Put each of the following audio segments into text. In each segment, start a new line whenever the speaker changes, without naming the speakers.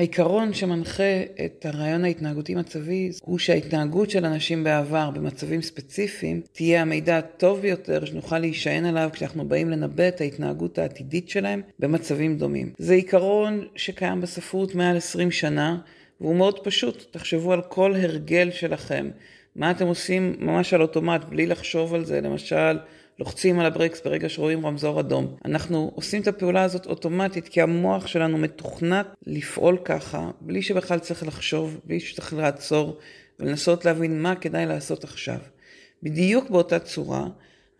העיקרון שמנחה את הרעיון ההתנהגותי מצבי הוא שההתנהגות של אנשים בעבר במצבים ספציפיים תהיה המידע הטוב ביותר שנוכל להישען עליו כשאנחנו באים לנבא את ההתנהגות העתידית שלהם במצבים דומים. זה עיקרון שקיים בספרות מעל 20 שנה והוא מאוד פשוט, תחשבו על כל הרגל שלכם, מה אתם עושים ממש על אוטומט בלי לחשוב על זה, למשל לוחצים על הברקס ברגע שרואים רמזור אדום. אנחנו עושים את הפעולה הזאת אוטומטית כי המוח שלנו מתוכנת לפעול ככה, בלי שבכלל צריך לחשוב, בלי שצריך לעצור ולנסות להבין מה כדאי לעשות עכשיו. בדיוק באותה צורה,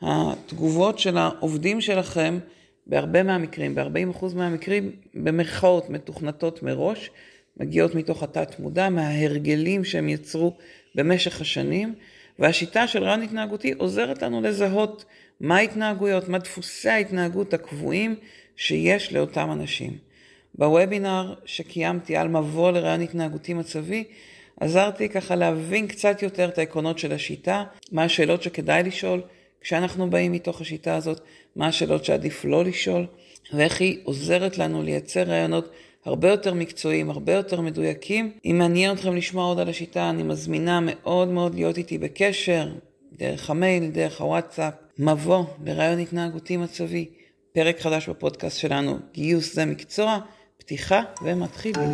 התגובות של העובדים שלכם בהרבה מהמקרים, ב-40% מהמקרים, במרכאות מתוכנתות מראש, מגיעות מתוך התת מודע, מההרגלים שהם יצרו במשך השנים, והשיטה של רעיון התנהגותי עוזרת לנו לזהות מה ההתנהגויות, מה דפוסי ההתנהגות הקבועים שיש לאותם אנשים. בוובינר שקיימתי על מבוא לרעיון התנהגותי מצבי, עזרתי ככה להבין קצת יותר את העקרונות של השיטה, מה השאלות שכדאי לשאול כשאנחנו באים מתוך השיטה הזאת, מה השאלות שעדיף לא לשאול, ואיך היא עוזרת לנו לייצר רעיונות הרבה יותר מקצועיים, הרבה יותר מדויקים. אם מעניין אתכם לשמוע עוד על השיטה, אני מזמינה מאוד מאוד להיות איתי בקשר, דרך המייל, דרך הוואטסאפ, מבוא לרעיון התנהגותי מצבי, פרק חדש בפודקאסט שלנו, גיוס זה מקצוע, פתיחה ומתחילים.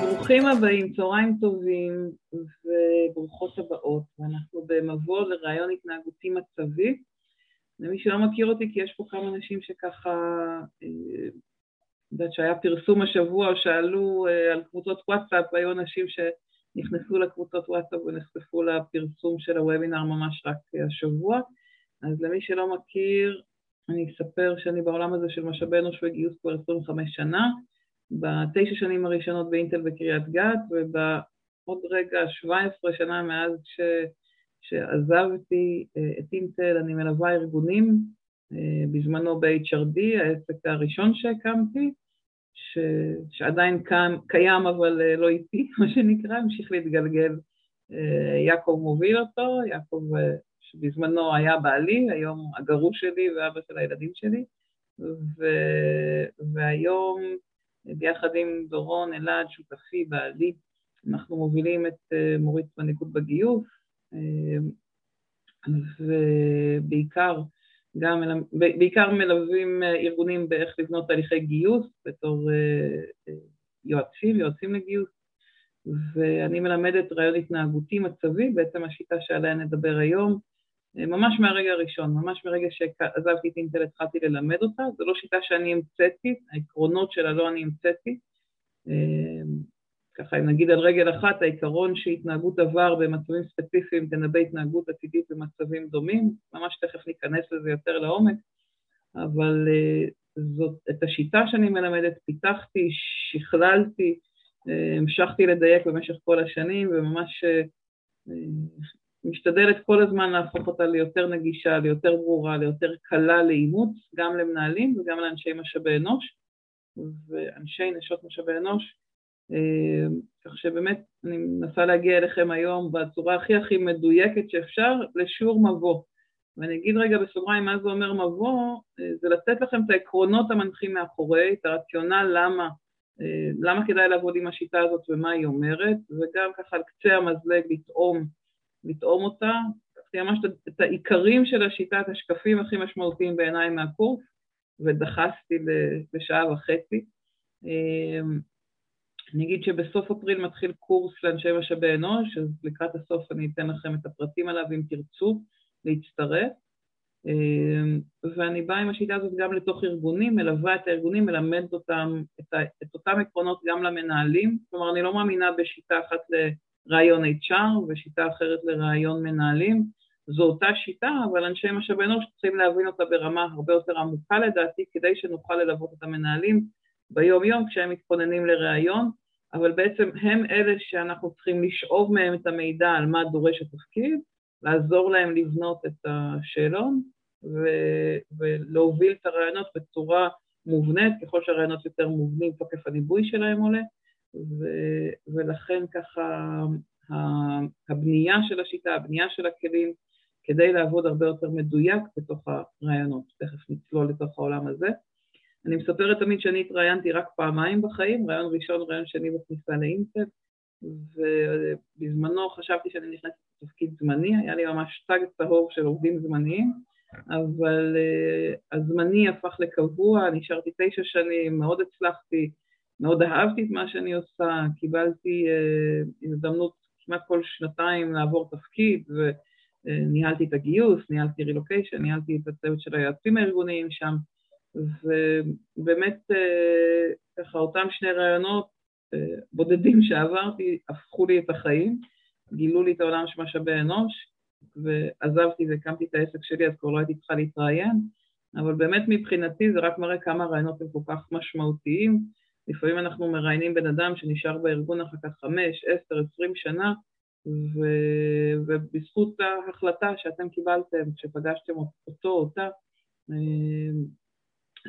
ברוכים הבאים, צהריים טובים וברוכות הבאות, ואנחנו במבוא לרעיון התנהגותי מצבי. למי שלא מכיר אותי, כי יש פה כמה אנשים שככה, אה, יודעת שהיה פרסום השבוע, שאלו אה, על קבוצות וואטסאפ, היו אנשים שנכנסו לקבוצות וואטסאפ ונחשפו לפרסום של הוובינר ממש רק השבוע. אז למי שלא מכיר, אני אספר שאני בעולם הזה של משאבי אנוש וגיוס כבר 25 שנה, בתשע שנים הראשונות באינטל בקריית גת, ובעוד רגע 17 שנה מאז ש... שעזבתי אה, את אינטל, אני מלווה ארגונים, אה, בזמנו ב-HRD, העסק הראשון שהקמתי, ש... שעדיין קם, קיים אבל אה, לא איתי, מה שנקרא, המשיך להתגלגל. יעקב מוביל אותו, יעקב שבזמנו היה בעלי, היום הגרוש שלי ואבא של הילדים שלי, ו... והיום ביחד עם דורון אלעד, שותפי בעלי, אנחנו מובילים את מוריץ מנהיגות בגיוס, ובעיקר גם, בעיקר מלווים ארגונים באיך לבנות תהליכי גיוס בתור אה, אה, יועצים, יועצים לגיוס, ואני מלמדת רעיון התנהגותי מצבי, בעצם השיטה שעליה נדבר היום, אה, ממש מהרגע הראשון, ממש מרגע שעזבתי את אינטל התחלתי ללמד אותה, זו לא שיטה שאני המצאתי, העקרונות שלה לא אני המצאתי, ככה אם נגיד על רגל אחת, העיקרון שהתנהגות עבר במצבים ספציפיים תנבא התנהגות עתידית במצבים דומים, ממש תכף ניכנס לזה יותר לעומק, אבל uh, זאת, את השיטה שאני מלמדת פיתחתי, שכללתי, uh, המשכתי לדייק במשך כל השנים וממש uh, משתדלת כל הזמן להפוך אותה ליותר נגישה, ליותר ברורה, ליותר קלה לאימוץ, גם למנהלים וגם לאנשי משאבי אנוש ואנשי נשות משאבי אנוש. אה, כך שבאמת אני מנסה להגיע אליכם היום בצורה הכי הכי מדויקת שאפשר לשיעור מבוא. ואני אגיד רגע בסוגריים מה זה אומר מבוא, אה, זה לתת לכם את העקרונות המנחים מאחורי, את הרציונל למה, אה, למה כדאי לעבוד עם השיטה הזאת ומה היא אומרת, וגם ככה על קצה המזלג לטעום, לטעום אותה, לקחתי ממש את העיקרים של השיטה, את השקפים הכי משמעותיים בעיניי מהקורס, ודחסתי לשעה וחצי. אני אגיד שבסוף אפריל מתחיל קורס לאנשי משאבי אנוש, אז לקראת הסוף אני אתן לכם את הפרטים עליו אם תרצו להצטרף. אמ, ואני באה עם השיטה הזאת גם לתוך ארגונים, מלווה את הארגונים, מלמדת אותם, את, ה, את אותם עקרונות גם למנהלים. כלומר, אני לא מאמינה בשיטה אחת לרעיון HR ושיטה אחרת לרעיון מנהלים. זו אותה שיטה, אבל אנשי משאבי אנוש צריכים להבין אותה ברמה הרבה יותר עמוקה לדעתי, כדי שנוכל ללוות את המנהלים ביום-יום כשהם מתכוננים לראיון, אבל בעצם הם אלה שאנחנו צריכים לשאוב מהם את המידע על מה דורש התפקיד, לעזור להם לבנות את השאלון ו- ולהוביל את הרעיונות בצורה מובנית, ככל שהרעיונות יותר מובנים, תוקף הניבוי שלהם עולה, ו- ולכן ככה הבנייה של השיטה, הבנייה של הכלים, כדי לעבוד הרבה יותר מדויק בתוך הרעיונות. תכף נצלול לתוך העולם הזה. אני מספרת תמיד שאני התראיינתי רק פעמיים בחיים, רעיון ראשון, רעיון שני בכניסה לאינטב, ובזמנו חשבתי שאני נכנסת לתפקיד זמני, היה לי ממש תג צהוב של עובדים זמניים, אבל uh, הזמני הפך לקבוע, נשארתי תשע שנים, מאוד הצלחתי, מאוד אהבתי את מה שאני עושה, קיבלתי uh, הזדמנות כמעט כל שנתיים לעבור תפקיד, וניהלתי את הגיוס, ניהלתי רילוקיישן, ניהלתי את הצוות של היועצים הארגוניים שם, ובאמת uh, ככה אותם שני רעיונות uh, בודדים שעברתי הפכו לי את החיים, גילו לי את העולם של משאבי אנוש, ועזבתי והקמתי את העסק שלי, אז כבר לא הייתי צריכה להתראיין, אבל באמת מבחינתי זה רק מראה כמה הרעיונות הם כל כך משמעותיים. לפעמים אנחנו מראיינים בן אדם שנשאר בארגון אחר כך חמש, עשר, עשרים שנה, ו... ובזכות ההחלטה שאתם קיבלתם, כשפגשתם אותו או אותה, אה,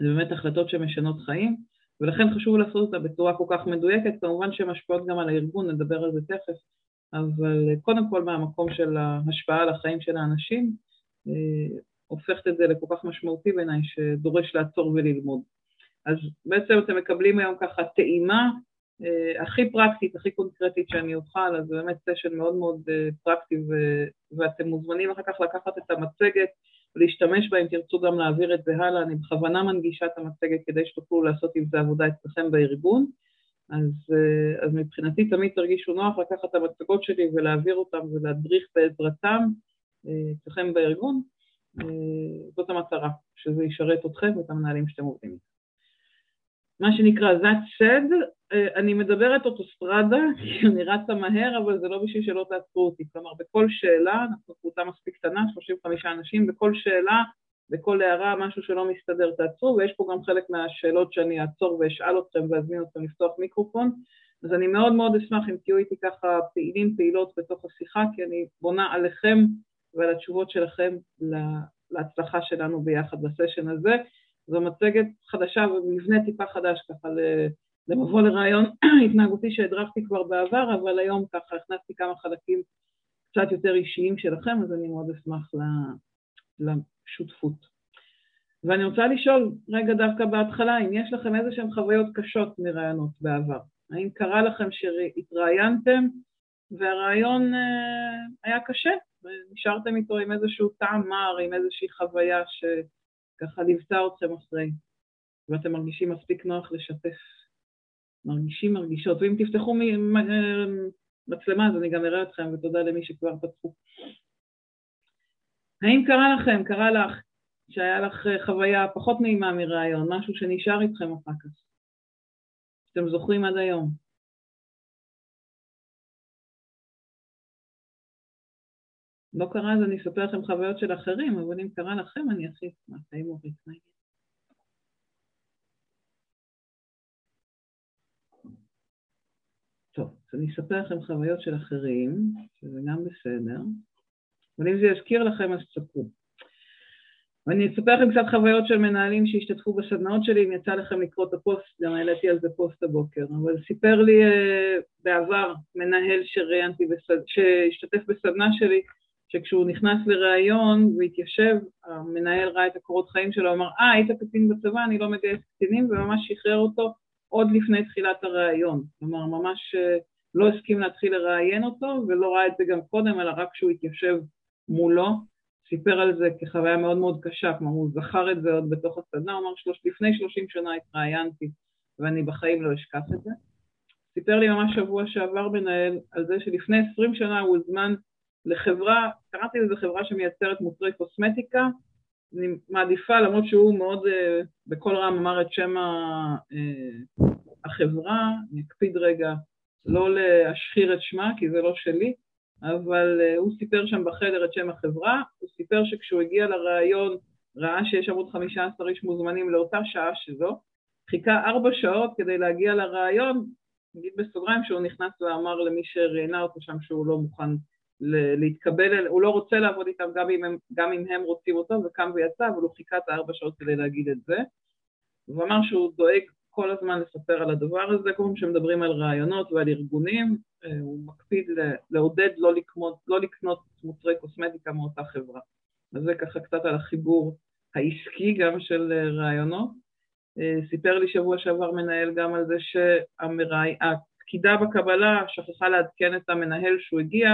זה באמת החלטות שמשנות חיים, ולכן חשוב לעשות אותה בצורה כל כך מדויקת, כמובן שהן משפיעות גם על הארגון, נדבר על זה תכף, אבל קודם כל מהמקום של ההשפעה על החיים של האנשים, אה, הופכת את זה לכל כך משמעותי בעיניי, שדורש לעצור וללמוד. אז בעצם אתם מקבלים היום ככה טעימה אה, הכי פרקטית, הכי קונקרטית שאני אוכל, אז זה באמת סשן מאוד מאוד אה, פרקטי, ו- ואתם מוזמנים אחר כך לקחת את המצגת ולהשתמש בה אם תרצו גם להעביר את זה הלאה. אני בכוונה מנגישה את המצגת כדי שתוכלו לעשות עם זה עבודה אצלכם בארגון. אז, אה, אז מבחינתי תמיד תרגישו נוח לקחת את המצגות שלי ולהעביר אותם ולהדריך בעזרתם אה, אצלכם בארגון. אה, זאת המטרה, שזה ישרת אתכם ואת המנהלים שאתם עובדים. מה שנקרא that said, אני מדברת אוטוסטרדה, כי אני רצה מהר, אבל זה לא בשביל שלא תעצרו אותי. כלומר, בכל שאלה, אנחנו קבוצה מספיק קטנה, 35 אנשים, בכל שאלה בכל הערה משהו שלא מסתדר תעצרו, ויש פה גם חלק מהשאלות שאני אעצור ואשאל אתכם ואזמין אתכם לפתוח מיקרופון, אז אני מאוד מאוד אשמח אם תהיו איתי ככה פעילים, פעילות בתוך השיחה, כי אני בונה עליכם ועל התשובות שלכם להצלחה שלנו ביחד בסשן הזה. זו מצגת חדשה ומבנה טיפה חדש ככה למבוא לרעיון התנהגותי שהדרכתי כבר בעבר, אבל היום ככה הכנסתי כמה חלקים קצת יותר אישיים שלכם, אז אני מאוד אשמח שותפות. ואני רוצה לשאול רגע דווקא בהתחלה, אם יש לכם איזה שהן חוויות קשות מרעיונות בעבר. האם קרה לכם שהתראיינתם והרעיון אה, היה קשה ונשארתם איתו עם איזשהו טעם מר, עם איזושהי חוויה שככה ליוותה אתכם אחרי, ואתם מרגישים מספיק נוח לשתף. מרגישים מרגישות, ואם תפתחו אה, מצלמה אז אני גם אראה אתכם, ותודה למי שכבר פתחו. האם קרה לכם, קרה לך, שהיה לך אה, חוויה פחות נעימה מרעיון, משהו שנשאר איתכם אחר כך, שאתם זוכרים עד היום? לא קרה אז אני אספר לכם חוויות של אחרים, אבל אם קרה לכם אני הכי אשמח, האם אורית נגיד. טוב, אז אני אספר לכם חוויות של אחרים, שזה גם בסדר. אבל אם זה יזכיר לכם אז תספרו. ואני אספר לכם קצת חוויות של מנהלים שהשתתפו בסדנאות שלי, אם יצא לכם לקרוא את הפוסט, גם העליתי על זה פוסט הבוקר, אבל סיפר לי uh, בעבר מנהל שראיינתי, בסד... שהשתתף בסדנה שלי, שכשהוא נכנס לראיון והתיישב, המנהל ראה את הקורות חיים שלו, אמר, אה, היית קצין בצבא, אני לא מגייס קצינים, וממש שחרר אותו עוד לפני תחילת הראיון. כלומר, ממש uh, לא הסכים להתחיל לראיין אותו, ולא ראה את זה גם קודם, אלא רק כשהוא התיישב מולו, סיפר על זה כחוויה מאוד מאוד קשה, כלומר הוא זכר את זה עוד בתוך הסדנה, הוא אמר שלוש, לפני שלושים שנה התראיינתי ואני בחיים לא אשכח את זה. סיפר לי ממש שבוע שעבר מנהל על זה שלפני עשרים שנה הוא הוזמן לחברה, קראתי לזה חברה שמייצרת מוצרי קוסמטיקה, אני מעדיפה, למרות שהוא מאוד uh, בקול רם אמר את שם uh, החברה, אני אקפיד רגע לא להשחיר את שמה כי זה לא שלי, אבל uh, הוא סיפר שם בחדר את שם החברה, הוא סיפר שכשהוא הגיע לראיון ראה שיש עמוד 15 איש מוזמנים לאותה שעה שזו, חיכה ארבע שעות כדי להגיע לראיון, נגיד בסוגריים שהוא נכנס ואמר למי שראיינה אותו שם שהוא לא מוכן להתקבל, הוא לא רוצה לעבוד איתם גם אם הם, גם אם הם רוצים אותו וקם ויצא, אבל הוא חיכה את הארבע שעות כדי להגיד את זה. הוא אמר שהוא דואג כל הזמן לספר על הדבר הזה, כל פעם שמדברים על רעיונות ועל ארגונים, אה, הוא מקפיד לעודד לא לקנות, לא לקנות מוצרי קוסמטיקה מאותה חברה. אז זה ככה קצת על החיבור העסקי גם של אה, רעיונות. סיפר לי שבוע שעבר מנהל גם על זה שהפקידה בקבלה שכחה לעדכן את המנהל שהוא הגיע,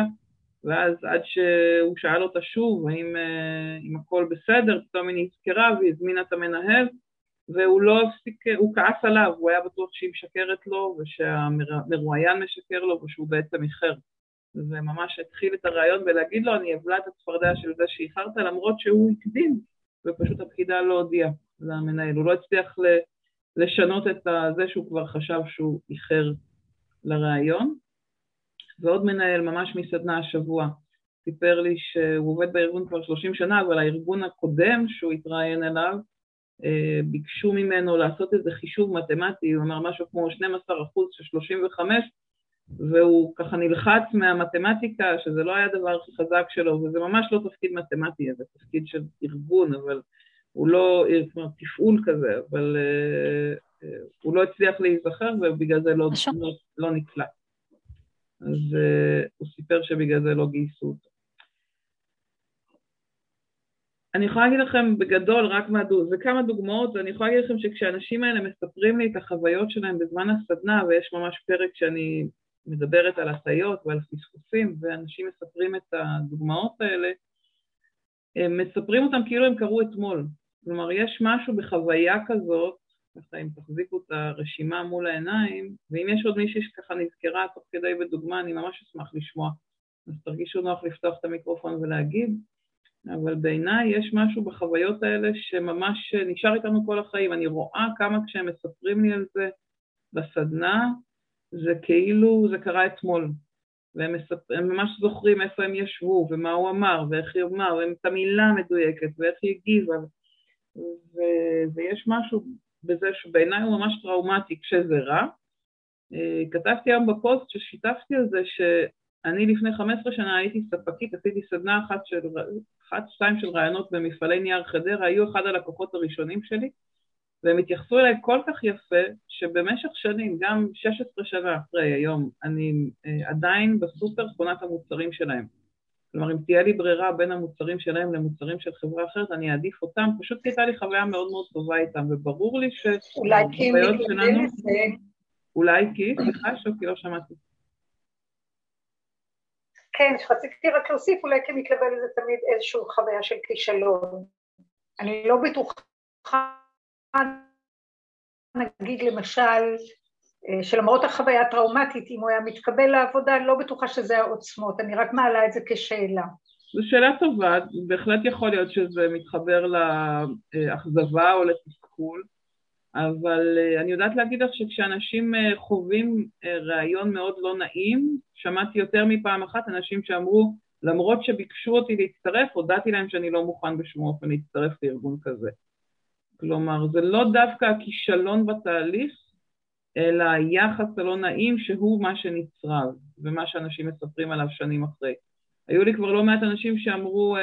ואז עד שהוא שאל אותה שוב האם, אם הכל בסדר, פתאום היא נזכרה והזמינה את המנהל, והוא לא הפסיק, הוא כעס עליו, הוא היה בטוח שהיא משקרת לו ושהמרואיין משקר לו ושהוא בעצם איחר. וממש התחיל את הרעיון בלהגיד לו, אני אבלע את הצפרדע של זה שאיחרת, למרות שהוא הקדים, ופשוט הפקידה לא הודיעה למנהל. הוא לא הצליח לשנות את זה שהוא כבר חשב שהוא איחר לרעיון. ועוד מנהל, ממש מסדנה השבוע, סיפר לי שהוא עובד בארגון כבר 30 שנה, אבל הארגון הקודם שהוא התראיין אליו, ביקשו ממנו לעשות איזה חישוב מתמטי, הוא אמר משהו כמו 12 אחוז של 35, והוא ככה נלחץ מהמתמטיקה, שזה לא היה הדבר הכי חזק שלו, וזה ממש לא תפקיד מתמטי, זה תפקיד של ארגון, אבל הוא לא, זאת אומרת, תפעול כזה, אבל uh, uh, הוא לא הצליח להיזכר ובגלל זה לא, לא, לא נקלט. אז uh, הוא סיפר שבגלל זה לא גייסו אותו. אני יכולה להגיד לכם בגדול, רק מהדו, זה כמה דוגמאות, ואני יכולה להגיד לכם שכשהאנשים האלה מספרים לי את החוויות שלהם בזמן הסדנה, ויש ממש פרק שאני מדברת על הטיות ועל פספוסים, ואנשים מספרים את הדוגמאות האלה, הם מספרים אותם כאילו הם קרו אתמול. כלומר, יש משהו בחוויה כזאת, ככה אם תחזיקו את הרשימה מול העיניים, ואם יש עוד מישהי שככה נזכרה תוך כדי בדוגמה, אני ממש אשמח לשמוע. אז תרגישו נוח לפתוח את המיקרופון ולהגיד. אבל בעיניי יש משהו בחוויות האלה שממש נשאר איתנו כל החיים. אני רואה כמה כשהם מספרים לי על זה בסדנה, זה כאילו זה קרה אתמול. והם מספר, ממש זוכרים איפה הם ישבו, ומה הוא אמר, ואיך היא אמר, ואת המילה המדויקת, ואיך היא הגיבה. ו... ויש משהו בזה שבעיניי הוא ממש טראומטי כשזה רע. אה, כתבתי היום בפוסט ששיתפתי על זה שאני לפני 15 שנה הייתי ספקית, עשיתי סדנה אחת של אחת, שתיים של רעיונות במפעלי נייר חדרה, היו אחד הלקוחות הראשונים שלי, והם התייחסו אליי כל כך יפה, שבמשך שנים, גם 16 שנה אחרי היום, אני אה, עדיין בסופר קונה את המוצרים שלהם. כלומר, אם תהיה לי ברירה בין המוצרים שלהם למוצרים של חברה אחרת, אני אעדיף אותם, פשוט כי הייתה לי חוויה מאוד מאוד טובה איתם, וברור לי
שהחוויות שלנו...
אולי כי, סליחה, שוקי, לא שמעתי.
כן, רציתי רק להוסיף, אולי כי מתלווה לזה תמיד איזושהי חוויה של כישלון. אני לא בטוחה, נגיד למשל, אה, שלמרות החוויה הטראומטית, אם הוא היה מתקבל לעבודה, אני לא בטוחה שזה העוצמות, אני רק מעלה את זה כשאלה.
זו שאלה טובה, בהחלט יכול להיות שזה מתחבר לאכזבה או לתסכול. אבל uh, אני יודעת להגיד לך שכשאנשים uh, חווים uh, ראיון מאוד לא נעים, שמעתי יותר מפעם אחת אנשים שאמרו, למרות שביקשו אותי להצטרף, הודעתי להם שאני לא מוכן בשום אופן להצטרף לארגון כזה. כלומר, זה לא דווקא הכישלון בתהליך, אלא היחס הלא נעים שהוא מה שנצרב, ומה שאנשים מספרים עליו שנים אחרי. היו לי כבר לא מעט אנשים שאמרו,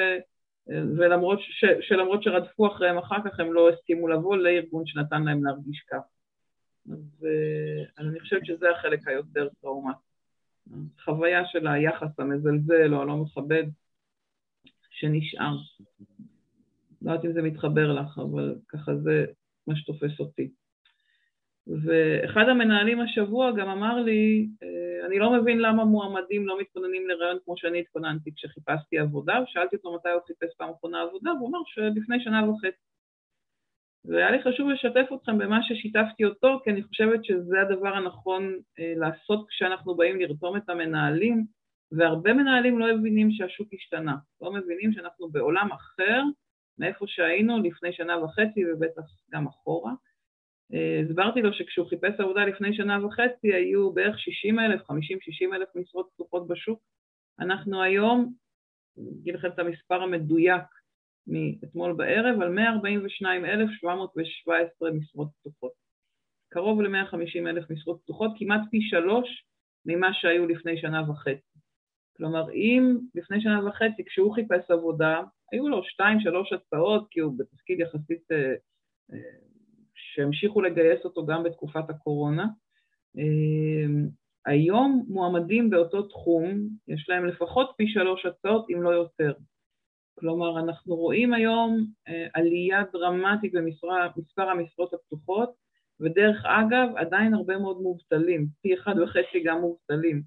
ולמרות ש, שלמרות שרדפו אחריהם אחר כך, הם לא הסכימו לבוא לארגון שנתן להם להרגיש כך. אז אני חושבת שזה החלק היותר טראומטי. חוויה של היחס המזלזל או הלא מכבד שנשאר. לא יודעת אם זה מתחבר לך, אבל ככה זה מה שתופס אותי. ואחד המנהלים השבוע גם אמר לי, אה, אני לא מבין למה מועמדים לא מתכוננים לרעיון כמו שאני התכוננתי כשחיפשתי עבודה, ושאלתי אותו מתי הוא חיפש פעם אחרונה עבודה, והוא אמר שלפני שנה וחצי. והיה לי חשוב לשתף אתכם במה ששיתפתי אותו, כי אני חושבת שזה הדבר הנכון אה, לעשות כשאנחנו באים לרתום את המנהלים, והרבה מנהלים לא מבינים שהשוק השתנה, לא מבינים שאנחנו בעולם אחר מאיפה שהיינו לפני שנה וחצי ובטח גם אחורה. אה, הסברתי לו שכשהוא חיפש עבודה לפני שנה וחצי היו בערך 60 אלף, 50-60 אלף משרות פתוחות בשוק. אנחנו היום, אגיד לכם את המספר המדויק מאתמול בערב, על 142,717 משרות פתוחות. קרוב ל-150 אלף משרות פתוחות, כמעט פי שלוש ממה שהיו לפני שנה וחצי. כלומר, אם לפני שנה וחצי, כשהוא חיפש עבודה, היו לו שתיים, שלוש הצעות, כי הוא בתפקיד יחסית אה, אה, שהמשיכו לגייס אותו גם בתקופת הקורונה. היום מועמדים באותו תחום, יש להם לפחות פי שלוש הצעות, אם לא יותר. כלומר, אנחנו רואים היום עלייה דרמטית במספר המשרות הפתוחות, ודרך אגב, עדיין הרבה מאוד מובטלים, פי אחד וחצי גם מובטלים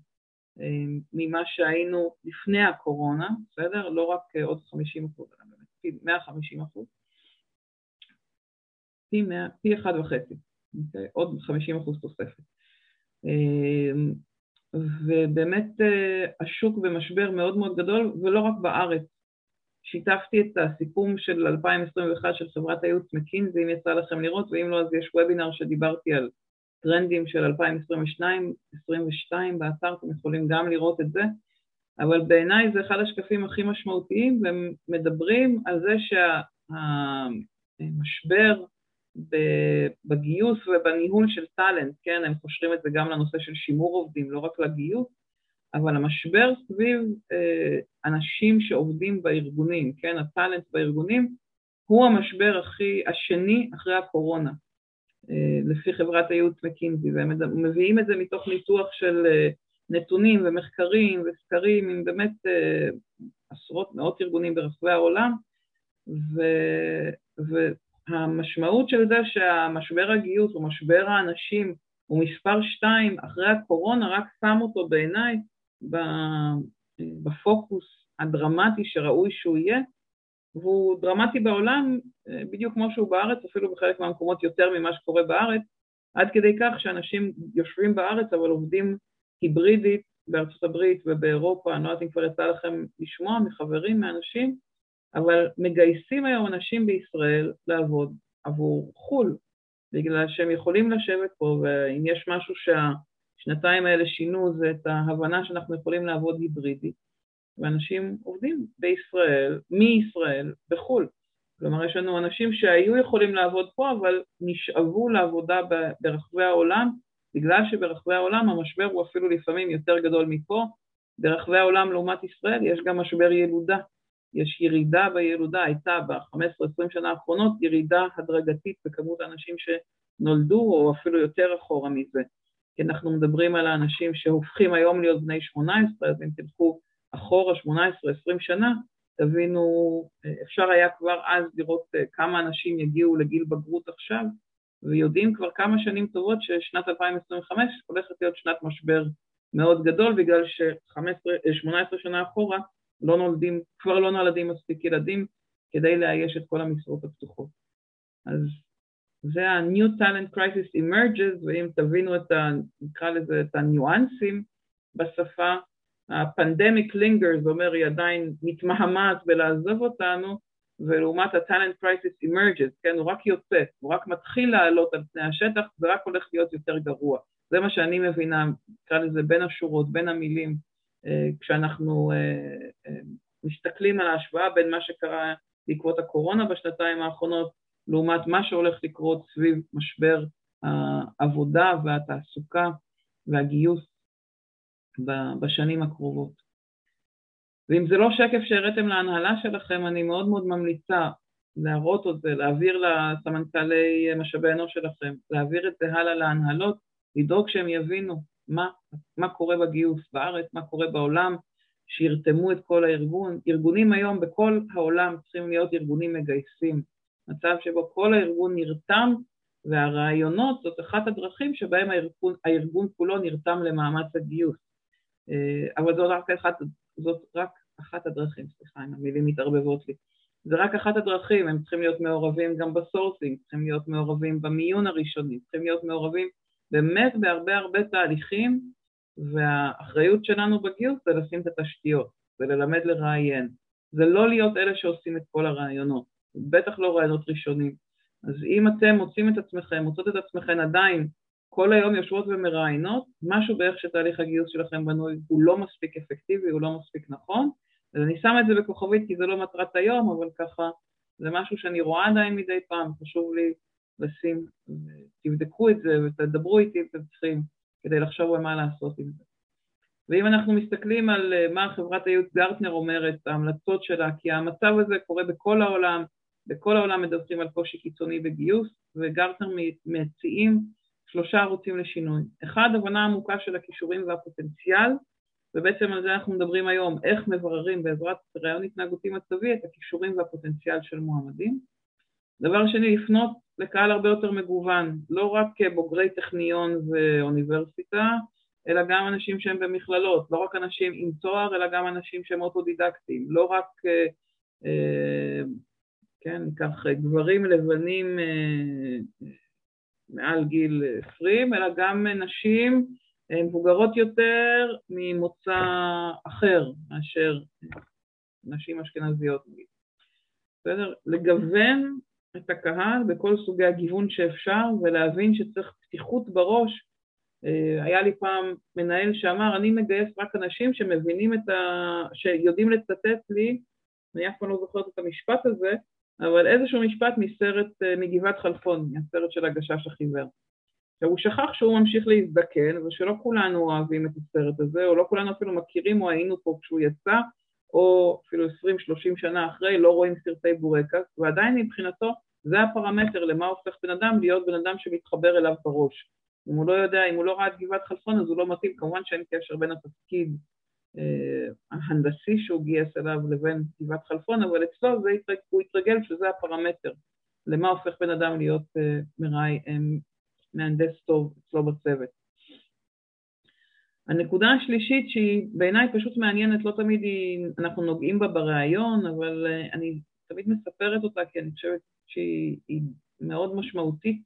ממה שהיינו לפני הקורונה, בסדר? לא רק עוד 50 אחוז, אלא באמת פי 150 אחוז. פי, 100, פי אחד וחצי, אוקיי? עוד 50 אחוז תוספת. אמ, ובאמת אה, השוק במשבר מאוד מאוד גדול, ולא רק בארץ. שיתפתי את הסיכום של 2021 של חברת הייעוץ מקינזי, אם יצא לכם לראות, ואם לא אז יש וובינר שדיברתי על טרנדים של 2022 באתר, אתם יכולים גם לראות את זה, אבל בעיניי זה אחד השקפים הכי משמעותיים, והם מדברים על זה שהמשבר בגיוס ובניהול של טאלנט, כן, הם קושרים את זה גם לנושא של שימור עובדים, לא רק לגיוס, אבל המשבר סביב אה, אנשים שעובדים בארגונים, כן, הטאלנט בארגונים, הוא המשבר הכי, השני אחרי הקורונה, אה, לפי חברת הייעוץ מקינזי, והם מביאים את זה מתוך ניתוח של אה, נתונים ומחקרים וסקרים עם באמת עשרות, מאות ארגונים ברחבי העולם, ו, והמשמעות של זה שהמשבר הגיוס או משבר האנשים הוא מספר שתיים אחרי הקורונה, רק שם אותו בעיניי בפוקוס הדרמטי שראוי שהוא יהיה, והוא דרמטי בעולם בדיוק כמו שהוא בארץ, אפילו בחלק מהמקומות יותר ממה שקורה בארץ, עד כדי כך שאנשים יושבים בארץ אבל עובדים היברידית בארצות הברית ובאירופה, אני לא יודעת אם כבר יצא לכם לשמוע מחברים, מאנשים, אבל מגייסים היום אנשים בישראל לעבוד עבור חו"ל, בגלל שהם יכולים לשבת פה, ואם יש משהו שהשנתיים האלה שינו זה את ההבנה שאנחנו יכולים לעבוד היברידית, ואנשים עובדים בישראל, מישראל, בחו"ל. כלומר, יש לנו אנשים שהיו יכולים לעבוד פה, אבל נשאבו לעבודה ברחבי העולם, בגלל שברחבי העולם המשבר הוא אפילו לפעמים יותר גדול מפה. ברחבי העולם לעומת ישראל יש גם משבר ילודה. יש ירידה בילודה, הייתה ב-15-20 שנה האחרונות ירידה הדרגתית בכמות האנשים שנולדו, או אפילו יותר אחורה מזה. כי אנחנו מדברים על האנשים שהופכים היום להיות בני 18, אז אם תלכו אחורה 18-20 שנה, תבינו, אפשר היה כבר אז לראות אה, כמה אנשים יגיעו לגיל בגרות עכשיו, ויודעים כבר כמה שנים טובות ששנת 2025 הולכת להיות שנת משבר מאוד גדול, בגלל ש-18 שנה אחורה לא נולדים, כבר לא נולדים מספיק ילדים כדי לאייש את כל המשרות הפתוחות. אז זה ה-New Talent Crisis Emerges, ואם תבינו את ה... נקרא לזה את הניואנסים בשפה, ה-Pandemic Lingers, זה אומר היא עדיין מתמהמת בלעזוב אותנו, ולעומת ה-Talent Crisis Emerges, כן, הוא רק יוצא, הוא רק מתחיל לעלות על פני השטח, זה רק הולך להיות יותר גרוע. זה מה שאני מבינה, נקרא לזה בין השורות, בין המילים, כשאנחנו אה, אה, מסתכלים על ההשוואה בין מה שקרה בעקבות הקורונה בשנתיים האחרונות, לעומת מה שהולך לקרות סביב משבר העבודה והתעסוקה והגיוס בשנים הקרובות. ואם זה לא שקף שהראיתם להנהלה שלכם, אני מאוד מאוד ממליצה להראות את זה, להעביר לסמנכ"לי משאבי אנוש שלכם, להעביר את זה הלאה להנהלות, לדאוג שהם יבינו מה, מה קורה בגיוס בארץ, מה קורה בעולם, שירתמו את כל הארגון. ארגונים היום בכל העולם צריכים להיות ארגונים מגייסים. מצב שבו כל הארגון נרתם, והרעיונות זאת אחת הדרכים שבהם הארגון, הארגון כולו נרתם למאמץ הגיוס. אה, אבל זאת רק אחת, זאת רק אחת הדרכים, סליחה אם המילים מתערבבות לי. זה רק אחת הדרכים, הם צריכים להיות מעורבים גם ב sourcing, צריכים להיות מעורבים במיון הראשוני, צריכים להיות מעורבים באמת בהרבה הרבה תהליכים, והאחריות שלנו בגיוס זה לשים את התשתיות, זה ללמד לראיין, זה לא להיות אלה שעושים את כל הראיונות, בטח לא ראיונות ראשונים. אז אם אתם מוצאים את עצמכם, מוצאות את עצמכם עדיין כל היום יושבות ומראיינות, משהו באיך שתהליך הגיוס שלכם בנוי הוא לא מספיק אפקטיבי, הוא לא מספיק נכון, אז אני שמה את זה בכוכבית כי זה לא מטרת היום, אבל ככה זה משהו שאני רואה עדיין מדי פעם, חשוב לי לשים, תבדקו את זה ותדברו איתי אם אתם צריכים, כדי לחשוב על מה לעשות עם זה. ואם אנחנו מסתכלים על אה, מה חברת הייעוץ גרטנר אומרת, ההמלצות שלה, כי המצב הזה קורה בכל העולם, בכל העולם מדווחים על קושי קיצוני בגיוס, וגרטנר מציעים שלושה ערוצים לשינוי. אחד, הבנה עמוקה של הכישורים והפוטנציאל, ובעצם על זה אנחנו מדברים היום, איך מבררים בעזרת רעיון התנהגותי מצבי את הכישורים והפוטנציאל של מועמדים. דבר שני, לפנות לקהל הרבה יותר מגוון, לא רק בוגרי טכניון ואוניברסיטה, אלא גם אנשים שהם במכללות, לא רק אנשים עם תואר, אלא גם אנשים שהם אוטודידקטיים, לא רק, אה, אה, כן, ניקח גברים לבנים אה, מעל גיל 20, אלא גם נשים מבוגרות יותר ממוצא אחר מאשר נשים אשכנזיות נגיד. בסדר? לגוון את הקהל בכל סוגי הגיוון שאפשר ולהבין שצריך פתיחות בראש. אה, היה לי פעם מנהל שאמר, אני מגייס רק אנשים שמבינים את ה... שיודעים לצטט לי, אני אף פעם לא זוכרת את המשפט הזה, אבל איזשהו משפט מסרט, אה, מגבעת חלפון, מהסרט של הגשש החיוור. הוא שכח שהוא ממשיך להזדקן ושלא כולנו אוהבים את הסרט הזה, או לא כולנו אפילו מכירים או היינו פה כשהוא יצא, או אפילו 20-30 שנה אחרי לא רואים סרטי בורקס, ועדיין מבחינתו זה הפרמטר למה הופך בן אדם להיות בן אדם שמתחבר אליו בראש. אם הוא לא יודע, אם הוא לא ראה את גבעת חלפון אז הוא לא מתאים, כמובן שאין קשר בין התפקיד אה, ההנדסי שהוא גייס אליו לבין גבעת חלפון, אבל אצלו זה, הוא התרגל שזה הפרמטר למה הופך בן אדם להיות אה, מראי, אה, מהנדס טוב אצלו בצוות. הנקודה השלישית שהיא בעיניי פשוט מעניינת, לא תמיד היא, אנחנו נוגעים בה בריאיון, אבל uh, אני תמיד מספרת אותה כי אני חושבת שהיא מאוד משמעותית,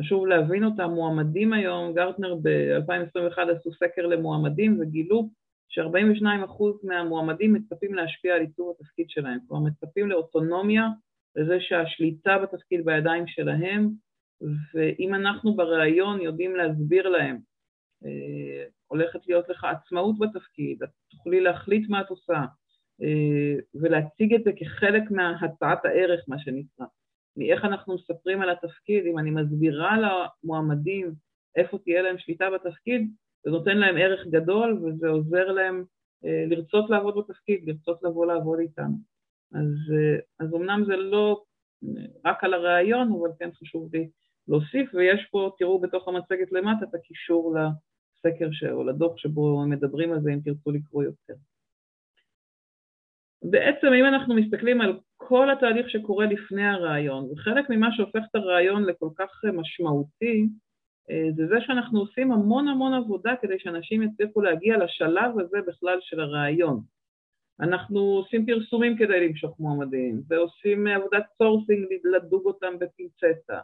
חשוב להבין אותה. מועמדים היום, גרטנר ב-2021 עשו סקר למועמדים וגילו ש-42% מהמועמדים מצפים להשפיע על עיצוב התפקיד שלהם, כלומר מצפים לאוטונומיה, לזה שהשליטה בתפקיד בידיים שלהם, ואם אנחנו בריאיון יודעים להסביר להם, אה, הולכת להיות לך עצמאות בתפקיד, את תוכלי להחליט מה את עושה, אה, ולהציג את זה כחלק מהצעת הערך, מה שנקרא. מאיך אנחנו מספרים על התפקיד, אם אני מסבירה למועמדים איפה תהיה להם שליטה בתפקיד, זה נותן להם ערך גדול וזה עוזר להם אה, לרצות לעבוד בתפקיד, לרצות לבוא לעבוד איתנו. אז, אז אמנם זה לא רק על הרעיון, אבל כן חשוב לי להוסיף, ויש פה, תראו בתוך המצגת למטה את הקישור לסקר ש... או לדוח שבו מדברים על זה, אם תרצו לקרוא יותר. בעצם אם אנחנו מסתכלים על כל התהליך שקורה לפני הרעיון, וחלק ממה שהופך את הרעיון לכל כך משמעותי, אה, זה זה שאנחנו עושים המון המון עבודה כדי שאנשים יצליחו להגיע לשלב הזה בכלל של הראיון. אנחנו עושים פרסומים כדי למשוך מועמדים, ועושים עבודת sourcing לדוג אותם בפינצטה,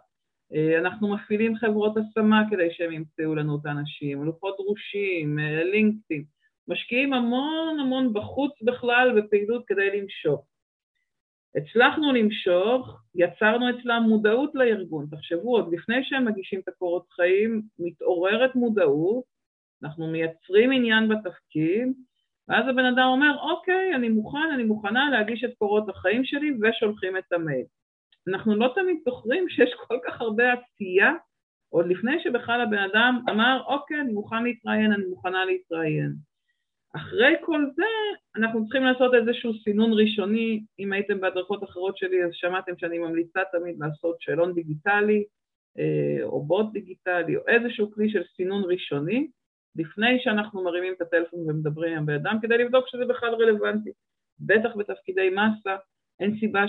אנחנו מפעילים חברות השמה כדי שהם ימצאו לנו את האנשים, לוחות דרושים, אה, לינקדאין, משקיעים המון המון בחוץ בכלל בפעילות כדי למשוך. הצלחנו למשוך, יצרנו אצלם מודעות לארגון. תחשבו, עוד לפני שהם מגישים את הקורות חיים, מתעוררת מודעות, אנחנו מייצרים עניין בתפקיד, ואז הבן אדם אומר, אוקיי, אני מוכן, אני מוכנה להגיש את קורות החיים שלי, ושולחים את המייל. אנחנו לא תמיד זוכרים שיש כל כך הרבה עשייה, עוד לפני שבכלל הבן אדם אמר, אוקיי, אני מוכן להתראיין, אני מוכנה להתראיין. אחרי כל זה, אנחנו צריכים לעשות איזשהו סינון ראשוני. אם הייתם בהדרכות אחרות שלי, אז שמעתם שאני ממליצה תמיד לעשות שאלון דיגיטלי, אה, או בוט דיגיטלי, או איזשהו כלי של סינון ראשוני, לפני שאנחנו מרימים את הטלפון ומדברים עם הבן אדם, כדי לבדוק שזה בכלל רלוונטי. בטח בתפקידי מסה, אין סיבה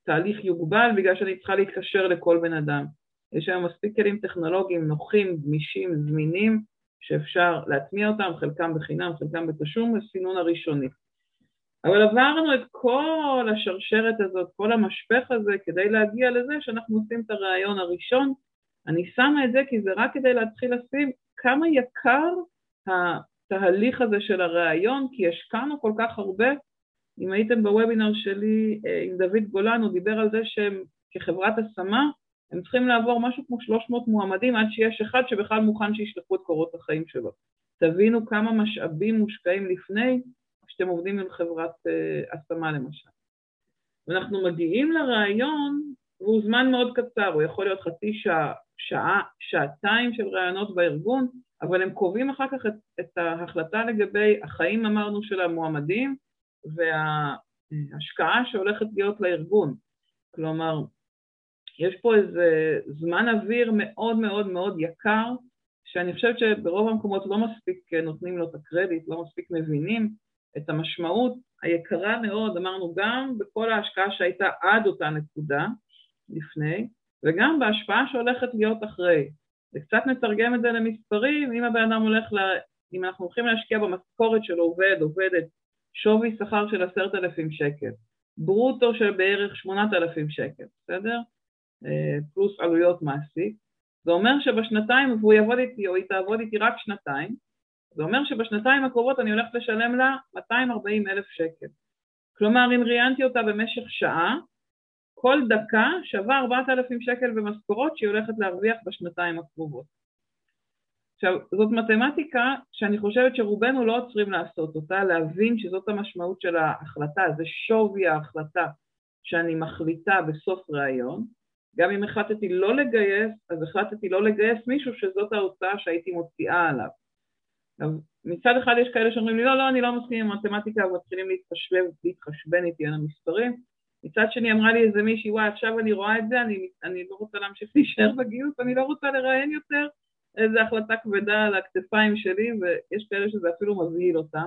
שהתהליך יוגבל בגלל שאני צריכה להתקשר לכל בן אדם. יש היום מספיק כלים טכנולוגיים נוחים, גמישים, זמינים, שאפשר להטמיע אותם, חלקם בחינם, חלקם בתשלום, בסינון הראשוני. אבל עברנו את כל השרשרת הזאת, כל המשפך הזה, כדי להגיע לזה שאנחנו עושים את הרעיון הראשון. אני שמה את זה כי זה רק כדי להתחיל לשים כמה יקר התהליך הזה של הרעיון, כי השקענו כל כך הרבה. אם הייתם בוובינר שלי אה, עם דוד גולן, הוא דיבר על זה שהם כחברת השמה, הם צריכים לעבור משהו כמו 300 מועמדים עד שיש אחד שבכלל מוכן שישלחו את קורות החיים שלו. תבינו כמה משאבים מושקעים לפני כשאתם עובדים עם חברת uh, השמה למשל. ואנחנו מגיעים לראיון, והוא זמן מאוד קצר, הוא יכול להיות חצי שעה, שעה, שעתיים של ראיונות בארגון, אבל הם קובעים אחר כך את, את ההחלטה לגבי החיים, אמרנו, של המועמדים, וה, ההשקעה שהולכת להיות לארגון. כלומר, יש פה איזה זמן אוויר מאוד מאוד מאוד יקר, שאני חושבת שברוב המקומות לא מספיק נותנים לו את הקרדיט, לא מספיק מבינים את המשמעות היקרה מאוד, אמרנו, גם בכל ההשקעה שהייתה עד אותה נקודה לפני, וגם בהשפעה שהולכת להיות אחרי. וקצת נתרגם את זה למספרים, אם הבן אדם הולך, לה, אם אנחנו הולכים להשקיע במשכורת של עובד, עובדת, שווי שכר של עשרת אלפים שקל, ברוטו של בערך שמונת אלפים שקל, בסדר? אה, פלוס עלויות מעסיק. זה אומר שבשנתיים, והוא יעבוד איתי או היא תעבוד איתי רק שנתיים, זה אומר שבשנתיים הקרובות אני הולכת לשלם לה 240 אלף שקל. כלומר, אם ראיינתי אותה במשך שעה, כל דקה שווה 4,000 שקל במשכורות שהיא הולכת להרוויח בשנתיים הקרובות. עכשיו, זאת מתמטיקה שאני חושבת שרובנו לא עוצרים לעשות אותה, להבין שזאת המשמעות של ההחלטה, זה שווי ההחלטה שאני מחליטה בסוף ראיון. גם אם החלטתי לא לגייס, אז החלטתי לא לגייס מישהו שזאת ההוצאה שהייתי מוציאה עליו. עכשיו, מצד אחד יש כאלה שאומרים לי, לא, לא, אני לא מסכים עם מתמטיקה, ומתחילים להתחשבן איתי על המספרים. מצד שני אמרה לי איזה מישהי, וואי, עכשיו אני רואה את זה, אני, אני לא רוצה להמשיך להישאר בגיוס, אני לא רוצה לראיין יותר, איזו החלטה כבדה על הכתפיים שלי, ויש כאלה שזה אפילו מבהיל אותם.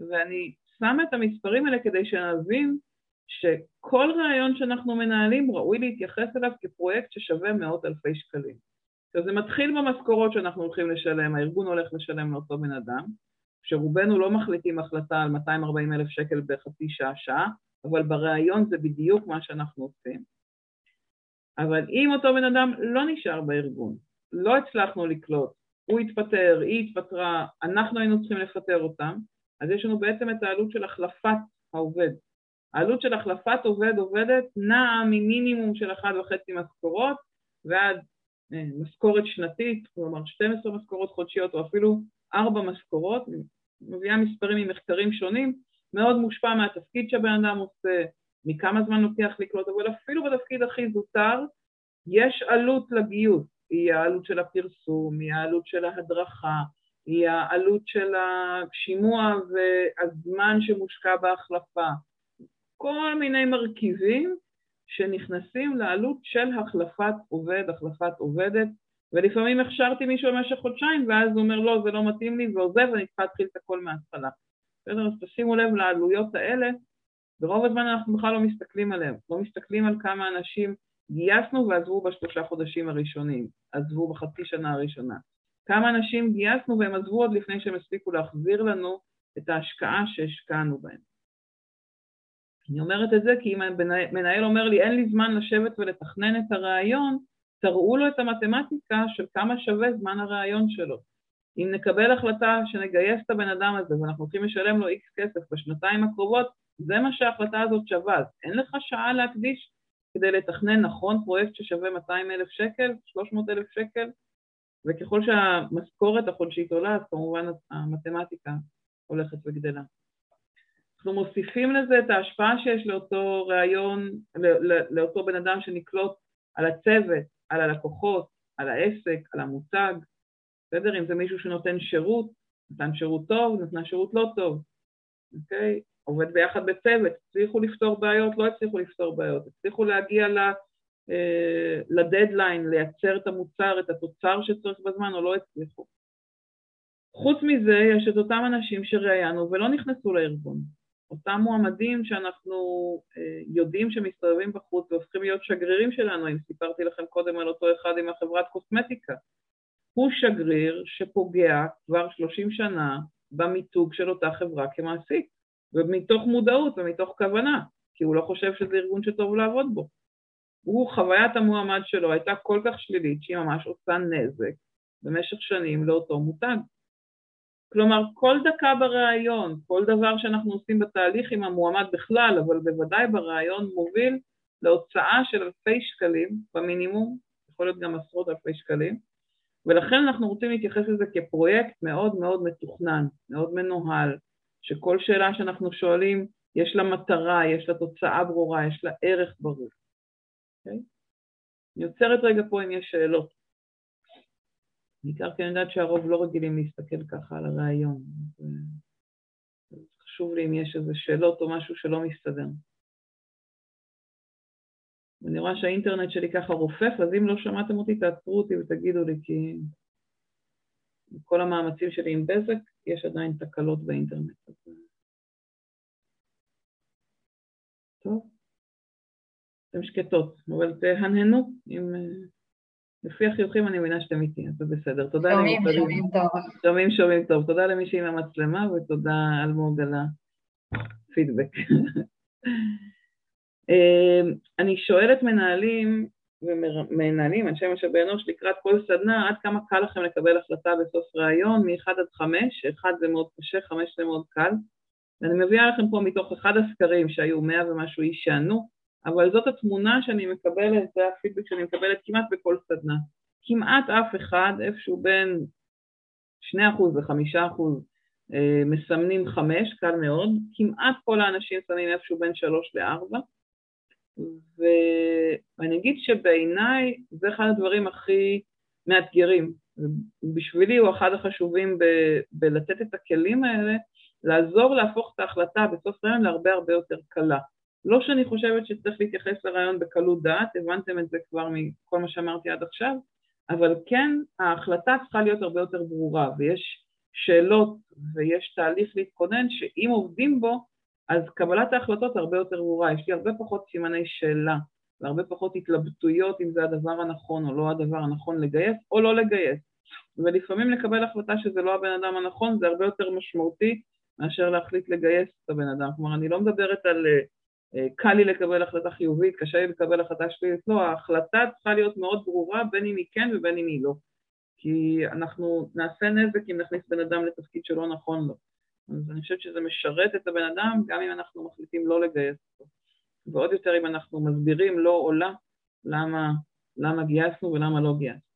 ואני שמה את המספרים האלה כדי שנבין שכל רעיון שאנחנו מנהלים ראוי להתייחס אליו כפרויקט ששווה מאות אלפי שקלים. עכשיו זה מתחיל במשכורות שאנחנו הולכים לשלם, הארגון הולך לשלם לאותו בן אדם, שרובנו לא מחליטים החלטה על 240 אלף שקל בחצי שעה-שעה, אבל בריאיון זה בדיוק מה שאנחנו עושים. אבל אם אותו בן אדם לא נשאר בארגון, לא הצלחנו לקלוט, הוא התפטר, היא התפטרה, אנחנו היינו צריכים לפטר אותם, אז יש לנו בעצם את העלות של החלפת העובד. העלות של החלפת עובד עובדת נעה ממינימום של 1.5 משכורות ועד אה, משכורת שנתית, כלומר 12 משכורות חודשיות או אפילו 4 משכורות, מביאה מספרים ממחקרים שונים, מאוד מושפע מהתפקיד שהבן אדם עושה, מכמה זמן לוקח לקלוט, אבל אפילו בתפקיד הכי זוטר יש עלות לגיוס, היא העלות של הפרסום, היא העלות של ההדרכה, היא העלות של השימוע והזמן שמושקע בהחלפה, כל מיני מרכיבים שנכנסים לעלות של החלפת עובד, החלפת עובדת, ולפעמים הכשרתי מישהו במשך חודשיים ואז הוא אומר לא, זה לא מתאים לי ועוזב ואני צריכה להתחיל את הכל מההתחלה. בסדר? אז תשימו לב לעלויות האלה, ברוב הזמן אנחנו בכלל לא מסתכלים עליהם, לא מסתכלים על כמה אנשים גייסנו ועזבו בשלושה חודשים הראשונים, עזבו בחצי שנה הראשונה. כמה אנשים גייסנו והם עזבו עוד לפני שהם הספיקו להחזיר לנו את ההשקעה שהשקענו בהם. אני אומרת את זה כי אם מנהל אומר לי אין לי זמן לשבת ולתכנן את הרעיון, תראו לו את המתמטיקה של כמה שווה זמן הרעיון שלו. אם נקבל החלטה שנגייס את הבן אדם הזה ואנחנו הולכים לשלם לו איקס כסף בשנתיים הקרובות, זה מה שההחלטה הזאת שווה. אז אין לך שעה להקדיש כדי לתכנן נכון פרויקט ששווה 200 אלף שקל, 300 אלף שקל, וככל שהמשכורת החודשית עולה, אז כמובן המתמטיקה הולכת וגדלה. אנחנו מוסיפים לזה את ההשפעה שיש לאותו ראיון, לאותו בן אדם שנקלוט על הצוות, על הלקוחות, על העסק, על המותג, בסדר? אם זה מישהו שנותן שירות, נתן שירות טוב, נתנה שירות לא טוב, אוקיי? עובד ביחד בצוות, הצליחו לפתור בעיות, לא הצליחו לפתור בעיות, הצליחו להגיע ל... אה, לדדליין, לייצר את המוצר, את התוצר שצריך בזמן, או לא הצליחו. חוץ מזה, יש את אותם אנשים שראיינו ולא נכנסו לארגון. אותם מועמדים שאנחנו אה, יודעים שמסתובבים בחוץ והופכים להיות שגרירים שלנו, אם סיפרתי לכם קודם על אותו אחד עם החברת קוסמטיקה. הוא שגריר שפוגע כבר 30 שנה במיתוג של אותה חברה כמעסיק, ומתוך מודעות ומתוך כוונה, כי הוא לא חושב שזה ארגון שטוב לעבוד בו. הוא, חוויית המועמד שלו הייתה כל כך שלילית שהיא ממש עושה נזק במשך שנים לאותו מותג. כלומר, כל דקה בריאיון, כל דבר שאנחנו עושים בתהליך עם המועמד בכלל, אבל בוודאי בריאיון מוביל להוצאה של אלפי שקלים במינימום, יכול להיות גם עשרות אלפי שקלים, ולכן אנחנו רוצים להתייחס לזה כפרויקט מאוד מאוד מתוכנן, מאוד מנוהל, שכל שאלה שאנחנו שואלים יש לה מטרה, יש לה תוצאה ברורה, יש לה ערך ברור. Okay? אוקיי? אני עוצרת רגע פה אם יש שאלות. בעיקר כי אני יודעת שהרוב לא רגילים להסתכל ככה על הרעיון. חשוב לי אם יש איזה שאלות או משהו שלא מסתדר. אני רואה שהאינטרנט שלי ככה רופף, אז אם לא שמעתם אותי, תעצרו אותי ותגידו לי, כי כל המאמצים שלי עם בזק, יש עדיין תקלות באינטרנט. טוב, אתם שקטות, אבל תהנהנו, אם... לפי החיוכים אני מבינה שאתם איתי, אז זה בסדר. תודה
שומעים, שומעים טוב.
שומעים, שומעים טוב. תודה למי שעם המצלמה, ותודה אלמוג על הפידבק. אמ, אני שואלת מנהלים ומנהלים, אנשי משאבי אנוש, לקראת כל סדנה, עד כמה קל לכם לקבל החלטה בסוף ראיון, מ-1 עד 5, 1 זה מאוד קשה, 5 זה מאוד קל. ואני מביאה לכם פה מתוך אחד הסקרים שהיו 100 ומשהו איש שענו, אבל זאת התמונה שאני מקבלת, זה הפידבק שאני מקבלת כמעט בכל סדנה. כמעט אף אחד, איפשהו בין 2% ו-5% אה, מסמנים 5, קל מאוד, כמעט כל האנשים שמים איפשהו בין 3 ל-4, ואני אגיד שבעיניי זה אחד הדברים הכי מאתגרים. בשבילי הוא אחד החשובים ב- בלתת את הכלים האלה, לעזור להפוך את ההחלטה בסוף רעיון להרבה הרבה יותר קלה. לא שאני חושבת שצריך להתייחס לרעיון בקלות דעת, הבנתם את זה כבר מכל מה שאמרתי עד עכשיו, אבל כן, ההחלטה צריכה להיות הרבה יותר ברורה, ויש שאלות ויש תהליך להתכונן שאם עובדים בו, אז קבלת ההחלטות הרבה יותר ברורה, יש לי הרבה פחות סימני שאלה והרבה פחות התלבטויות אם זה הדבר הנכון או לא הדבר הנכון לגייס או לא לגייס. ולפעמים לקבל החלטה שזה לא הבן אדם הנכון זה הרבה יותר משמעותי מאשר להחליט לגייס את הבן אדם. כלומר, אני לא מדברת על uh, קל לי לקבל החלטה חיובית, קשה לי לקבל החלטה שלילית, לא, ההחלטה צריכה להיות מאוד ברורה בין אם היא כן ובין אם היא לא. כי אנחנו נעשה נזק אם נכניס בן אדם לתפקיד שלא נכון לו. אז אני חושבת שזה משרת את הבן אדם גם אם אנחנו מחליטים לא לגייס אותו. ועוד יותר אם אנחנו מסבירים לו או לה למה, למה גייסנו ולמה לא גייסנו.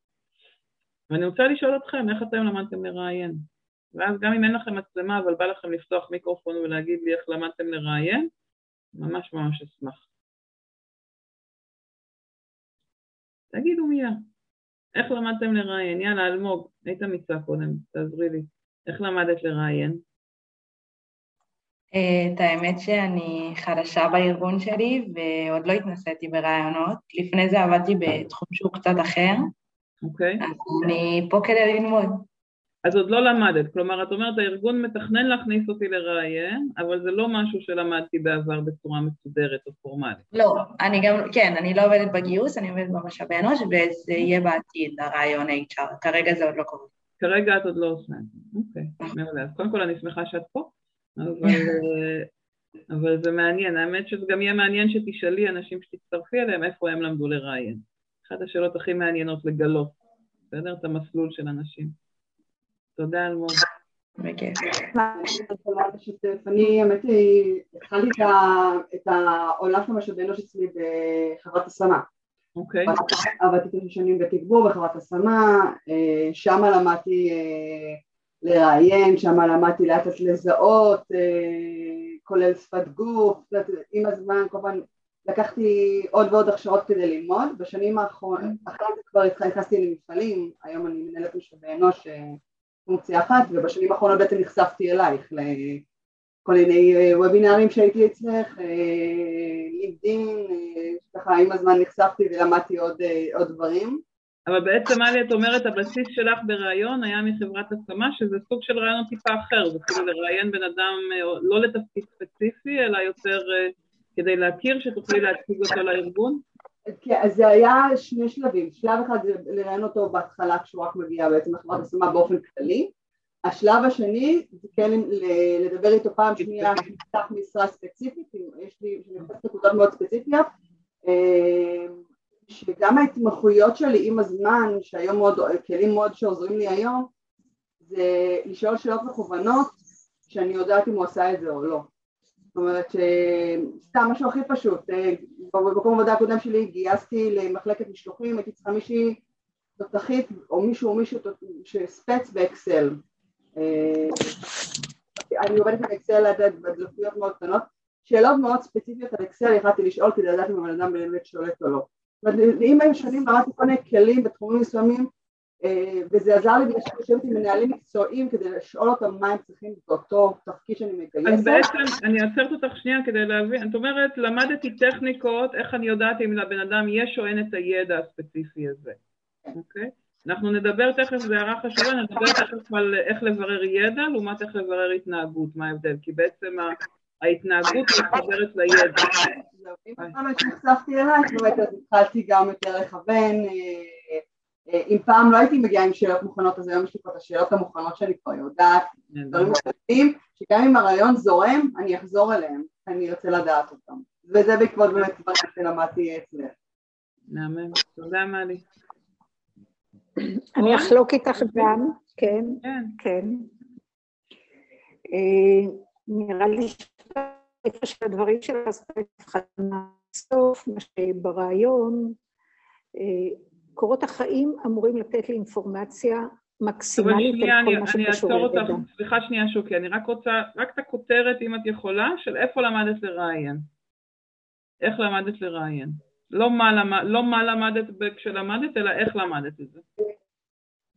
ואני רוצה לשאול אתכם, איך אתם למדתם לראיין? ואז גם אם אין לכם מצלמה אבל בא לכם לפתוח מיקרופון ולהגיד לי איך למדתם לראיין, ממש ממש אשמח. תגידו מילה, איך למדתם לראיין? יאללה, אלמוג, היית אמיצה קודם, תעזרי לי. איך למדת לראיין?
את האמת שאני חדשה בארגון שלי ועוד לא התנסיתי ברעיונות. לפני זה עבדתי בתחום שהוא קצת אחר.
אוקיי.
אז אני פה כדי ללמוד.
אז עוד לא למדת, כלומר את אומרת הארגון מתכנן להכניס אותי לראיין, אבל זה לא משהו שלמדתי בעבר בצורה מסודרת או פורמלית.
לא, אני גם, כן, אני לא עובדת בגיוס, אני עובדת במשאבי אנוש, וזה יהיה בעתיד, הרעיון HR, כרגע זה עוד לא קורה.
כרגע את עוד לא עושה את זה, אוקיי, מעולה. אז קודם כל אני שמחה שאת פה, אבל, אבל זה מעניין, האמת שזה גם יהיה מעניין שתשאלי אנשים שתצטרפי אליהם איפה הם למדו לראיין. אחת השאלות הכי מעניינות לגלות, בסדר? את המסלול של אנשים. תודה אלמוג.
אני האמת היא, התחלתי את העולם של משאבי אנוש אצלי בחברת השמה.
אוקיי.
עבדתי תשע שנים בתגבור בחברת השמה, שם למדתי לראיין, שם למדתי לאט לאט לזהות, כולל שפת גוף, עם הזמן כמובן לקחתי עוד ועוד הכשרות כדי ללמוד, בשנים האחרונות, אחרי זה כבר נכנסתי למפעלים, היום אני מנהלת משאבי אנוש פונקציה אחת, ובשנים האחרונות בעצם נחשפתי אלייך לכל מיני וובינארים שהייתי אצלך, לימדין, ככה עם הזמן נחשפתי ולמדתי עוד, עוד דברים.
אבל בעצם מלי את אומרת הבסיס שלך בראיון היה מחברת השמה שזה סוג של ראיון טיפה אחר, זה כאילו לראיין בן אדם לא לתפקיד ספציפי אלא יותר כדי להכיר שתוכלי להציג אותו לארגון?
כן, אז זה היה שני שלבים, שלב אחד זה לראיין אותו בהתחלה כשהוא רק מגיע בעצם לחברת השמה באופן כללי, השלב השני זה כן לדבר איתו פעם שנייה שנפתח משרה ספציפית, יש לי נקודות מאוד ספציפיות, שגם ההתמחויות שלי עם הזמן, שהיום מאוד, כלים מאוד שעוזרים לי היום, זה לשאול שאלות מכוונות שאני יודעת אם הוא עשה את זה או לא. זאת אומרת שסתם משהו הכי פשוט, במקום עבודה הקודם שלי גייסתי למחלקת משלוחים, הייתי צריכה מישהי תותחית או מישהו או מישהו שספץ באקסל. אני עובדת עם אקסל בדלפיות מאוד קטנות, שאלות מאוד ספציפיות על אקסל יכלתי לשאול כדי לדעת אם הבן אדם באמת שולט או לא. אם הם שונים למדתי כל מיני כלים בתחומים מסוימים אה, וזה עזר לי בגלל שאני יושבת עם מנהלים מקצועיים כדי לשאול אותם מה הם צריכים באותו תפקיד שאני מגייסת.
אז בעצם, אני עוצרת אותך שנייה כדי להבין, את אומרת, למדתי טכניקות, איך אני יודעת אם לבן אדם יש או אין את הידע הספציפי הזה, אוקיי? אנחנו נדבר תכף, זו הערה חשובה, נדבר תכף על איך לברר ידע לעומת איך לברר התנהגות, מה ההבדל, כי בעצם ההתנהגות מתחברת לידע.
אם פעם נחשפתי אלייך, באמת אז התחלתי גם יותר לכוון אה, אה, אם פעם לא הייתי מגיעה עם שאלות מוכנות, אז היום יש לי פה את השאלות המוכנות שאני כבר יודעת, דברים מוכנים, שגם אם הרעיון זורם, אני אחזור אליהם, אני ארצה לדעת אותם. וזה בעקבות באמת דברים שלמדתי אצלך.
מהמם, תודה מלי.
אני אחלוק איתך גם, כן, כן. אה, נראה לי איפה שהדברים שלה עשתה את הסוף, מה שברעיון, אה, קורות החיים אמורים לתת לי אינפורמציה מקסימלית על כל מה שקשור
ללידה. סליחה שנייה שוקי, אני רק רוצה, רק את הכותרת אם את יכולה, של איפה למדת לראיין. איך למדת לראיין. לא מה, למד, לא מה למדת כשלמדת, אלא איך למדת את זה.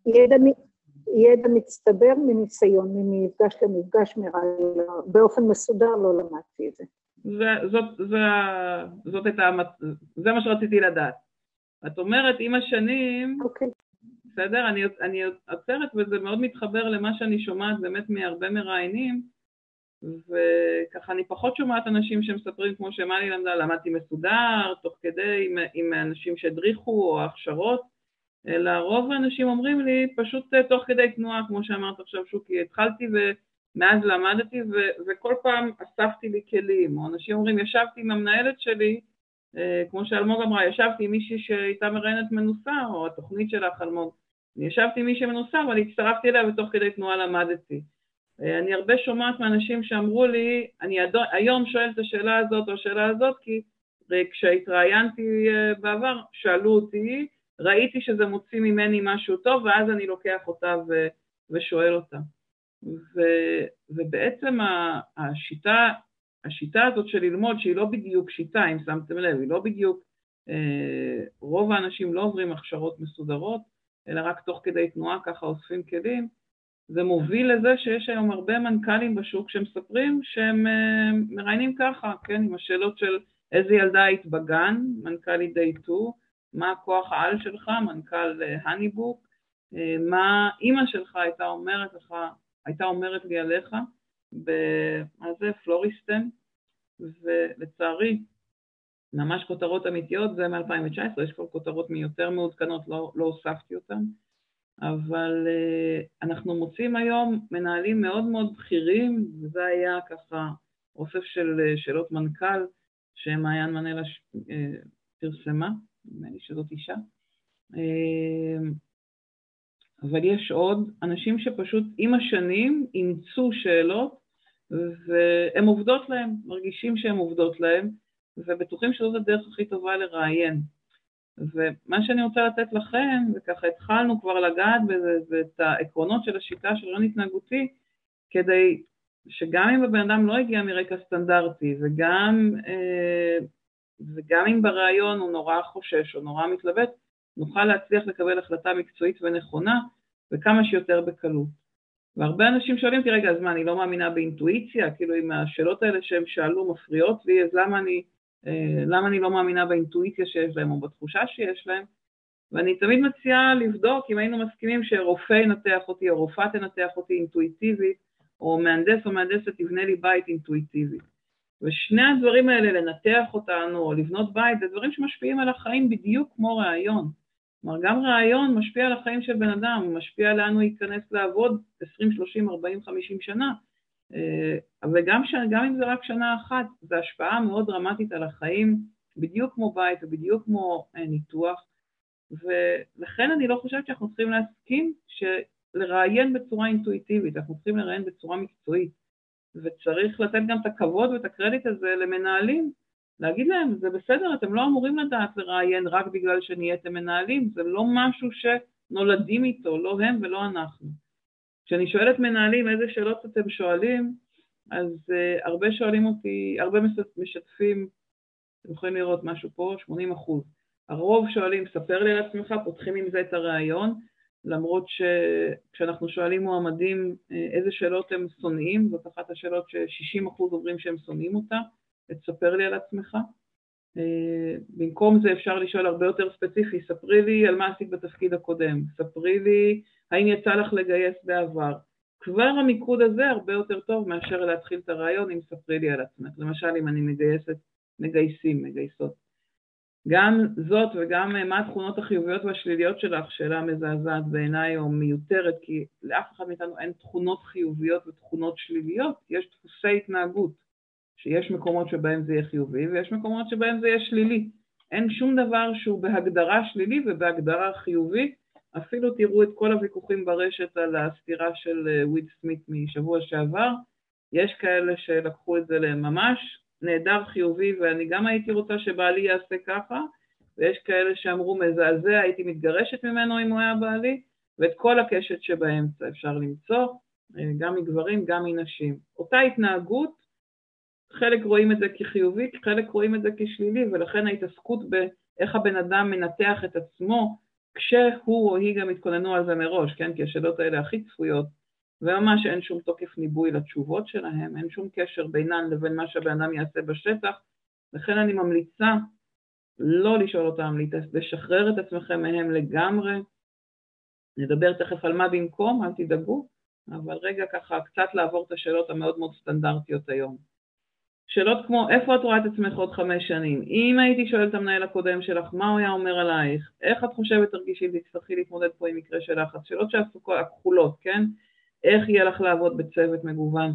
ידע, ידע מצטבר מניסיון, ממפגש למפגש, מרעיון, באופן מסודר לא למדתי את זה.
זה, זאת, זה, זאת הייתה, זה מה שרציתי לדעת. את אומרת, עם השנים,
okay. אוקיי.
בסדר? אני, אני עוצרת וזה מאוד מתחבר למה שאני שומעת באמת מהרבה מראיינים, וככה אני פחות שומעת אנשים שמספרים כמו שמלי למדה, למדתי מסודר, תוך כדי עם, עם אנשים שהדריכו או הכשרות, אלא רוב האנשים אומרים לי פשוט אה, תוך כדי תנועה, כמו שאמרת עכשיו שוקי, התחלתי ומאז למדתי ו- וכל פעם אספתי לי כלים, או אנשים אומרים ישבתי עם המנהלת שלי אה, כמו שאלמוג אמרה, ישבתי עם מישהי שהייתה מראיינת מנוסה, או התוכנית שלך, אלמוג, אני ישבתי עם מישהי מנוסה, אבל הצטרפתי אליה ותוך כדי תנועה למדתי. אה, אני הרבה שומעת מאנשים שאמרו לי, אני היום שואל את השאלה הזאת או השאלה הזאת, כי כשהתראיינתי אה, בעבר, שאלו אותי, ראיתי שזה מוציא ממני משהו טוב, ואז אני לוקח אותה ו, ושואל אותה. ו, ובעצם השיטה השיטה הזאת של ללמוד, שהיא לא בדיוק שיטה, אם שמתם לב, היא לא בדיוק, אה, רוב האנשים לא עוברים הכשרות מסודרות, אלא רק תוך כדי תנועה ככה אוספים כלים, זה מוביל לזה שיש היום הרבה מנכ"לים בשוק שמספרים שהם אה, מראיינים ככה, כן, עם השאלות של איזה ילדה היית בגן, מנכ"לית די 2, מה הכוח העל שלך, מנכ"ל הניבוק, אה, מה אימא שלך הייתה אומרת לך, הייתה אומרת לי עליך, מה זה? פלוריסטן, ולצערי, ממש כותרות אמיתיות, זה מ-2019, יש כבר כותרות מיותר מעודכנות, לא, לא הוספתי אותן, אבל uh, אנחנו מוצאים היום מנהלים מאוד מאוד בכירים, וזה היה ככה אוסף של שאלות מנכ"ל שמעיין מנלה פרסמה, נדמה לי שזאת אישה. Uh, אבל יש עוד אנשים שפשוט עם השנים אימצו שאלות והן עובדות להם, מרגישים שהן עובדות להם, ובטוחים שזאת הדרך הכי טובה לראיין. ומה שאני רוצה לתת לכם, וככה התחלנו כבר לגעת בזה, זה את העקרונות של השיטה של רעיון התנהגותי, כדי שגם אם הבן אדם לא הגיע מרקע סטנדרטי, וגם, אה, וגם אם בריאיון הוא נורא חושש או נורא מתלבט, נוכל להצליח לקבל החלטה מקצועית ונכונה, וכמה שיותר בקלות. והרבה אנשים שואלים אותי, רגע, אז מה, אני לא מאמינה באינטואיציה? כאילו, אם השאלות האלה שהם שאלו מפריעות לי, אז למה אני, אה, למה אני לא מאמינה באינטואיציה שיש להם או בתחושה שיש להם? ואני תמיד מציעה לבדוק אם היינו מסכימים שרופא ינתח אותי או רופאה תנתח אותי אינטואיטיבית, או מהנדס או מהנדסת תבנה לי בית אינטואיטיבית. ושני הדברים האלה, לנתח אותנו או לבנות בית, זה דברים שמשפיעים על החיים בדיוק כמו רעיון. כלומר, גם רעיון משפיע על החיים של בן אדם, הוא משפיע לאן הוא ייכנס לעבוד 20, 30, 40, 50 שנה. אה, אבל גם, ש... אם זה רק שנה אחת, זו השפעה מאוד דרמטית על החיים, בדיוק כמו בית ובדיוק כמו אה, ניתוח, ולכן אני לא חושבת שאנחנו צריכים להסכים לראיין בצורה אינטואיטיבית, אנחנו צריכים לראיין בצורה מקצועית, וצריך לתת גם את הכבוד ואת הקרדיט הזה למנהלים להגיד להם, זה בסדר, אתם לא אמורים לדעת לראיין רק בגלל שנהייתם מנהלים, זה לא משהו שנולדים איתו, לא הם ולא אנחנו. כשאני שואלת מנהלים איזה שאלות אתם שואלים, אז uh, הרבה שואלים אותי, הרבה משתפים, אתם יכולים לראות משהו פה, 80 אחוז. הרוב שואלים, ספר לי על עצמך, פותחים עם זה את הראיון, למרות שכשאנחנו שואלים מועמדים איזה שאלות הם שונאים, זאת אחת השאלות ש-60% אומרים שהם שונאים אותה, תספר לי על עצמך. במקום זה אפשר לשאול הרבה יותר ספציפי, ספרי לי על מה עשית בתפקיד הקודם, ספרי לי האם יצא לך לגייס בעבר. כבר המיקוד הזה הרבה יותר טוב מאשר להתחיל את הרעיון אם ספרי לי על עצמך. למשל אם אני מגייסת, מגייסים, מגייסות. גם זאת וגם אה, מה התכונות החיוביות והשליליות שלך, שאלה מזעזעת בעיניי או מיותרת, כי לאף אחד מאיתנו אין תכונות חיוביות ותכונות שליליות, יש דפוסי התנהגות, שיש מקומות שבהם זה יהיה חיובי ויש מקומות שבהם זה יהיה שלילי. אין שום דבר שהוא בהגדרה שלילי ובהגדרה חיובי, אפילו תראו את כל הוויכוחים ברשת על הסתירה של אה, וויד סמית משבוע שעבר, יש כאלה שלקחו את זה לממש נהדר חיובי ואני גם הייתי רוצה שבעלי יעשה ככה, ויש כאלה שאמרו מזעזע, הייתי מתגרשת ממנו אם הוא היה בעלי, ואת כל הקשת שבאמצע אפשר למצוא, גם מגברים, גם מנשים. אותה התנהגות, חלק רואים את זה כחיובי, חלק רואים את זה כשלילי, ולכן ההתעסקות באיך הבן אדם מנתח את עצמו, כשהוא או היא גם התכוננו על זה מראש, כן? כי השאלות האלה הכי צפויות, וממש אין שום תוקף ניבוי לתשובות שלהם, אין שום קשר בינן לבין מה שהבן אדם יעשה בשטח, לכן אני ממליצה לא לשאול אותם, לשחרר את עצמכם מהם לגמרי. נדבר תכף על מה במקום, אל תדאגו, אבל רגע ככה קצת לעבור את השאלות המאוד מאוד סטנדרטיות היום. שאלות כמו איפה את רואה את עצמך עוד חמש שנים? אם הייתי שואלת את המנהל הקודם שלך, מה הוא היה אומר עלייך? איך את חושבת תרגישי ותצטרכי להתמודד פה עם מקרה של לחץ? שאלות שעסוקות, הכחולות, כן? איך יהיה לך לעבוד בצוות מגוון?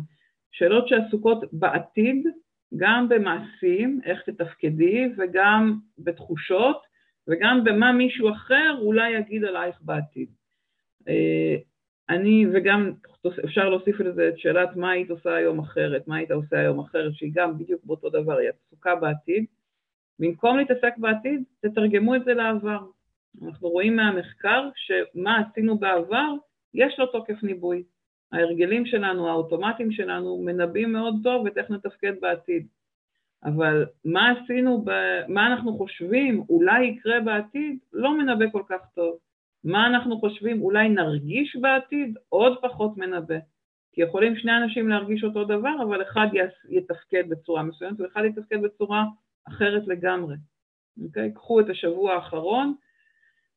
שאלות שעסוקות בעתיד, גם במעשים, איך תתפקדי, וגם בתחושות, וגם במה מישהו אחר אולי יגיד עלייך בעתיד. אה, אני, וגם אפשר להוסיף לזה את שאלת מה היית עושה היום אחרת, מה היית עושה היום אחרת, שהיא גם בדיוק באותו דבר, היא עסוקה בעתיד. במקום להתעסק בעתיד, תתרגמו את זה לעבר. אנחנו רואים מהמחקר שמה עשינו בעבר, יש לו תוקף ניבוי. ההרגלים שלנו, האוטומטים שלנו, מנבאים מאוד טוב את איך נתפקד בעתיד. אבל מה עשינו, ב... מה אנחנו חושבים אולי יקרה בעתיד, לא מנבא כל כך טוב. מה אנחנו חושבים אולי נרגיש בעתיד, עוד פחות מנבא. כי יכולים שני אנשים להרגיש אותו דבר, אבל אחד יתפקד בצורה מסוימת ואחד יתפקד בצורה אחרת לגמרי. אוקיי? קחו את השבוע האחרון,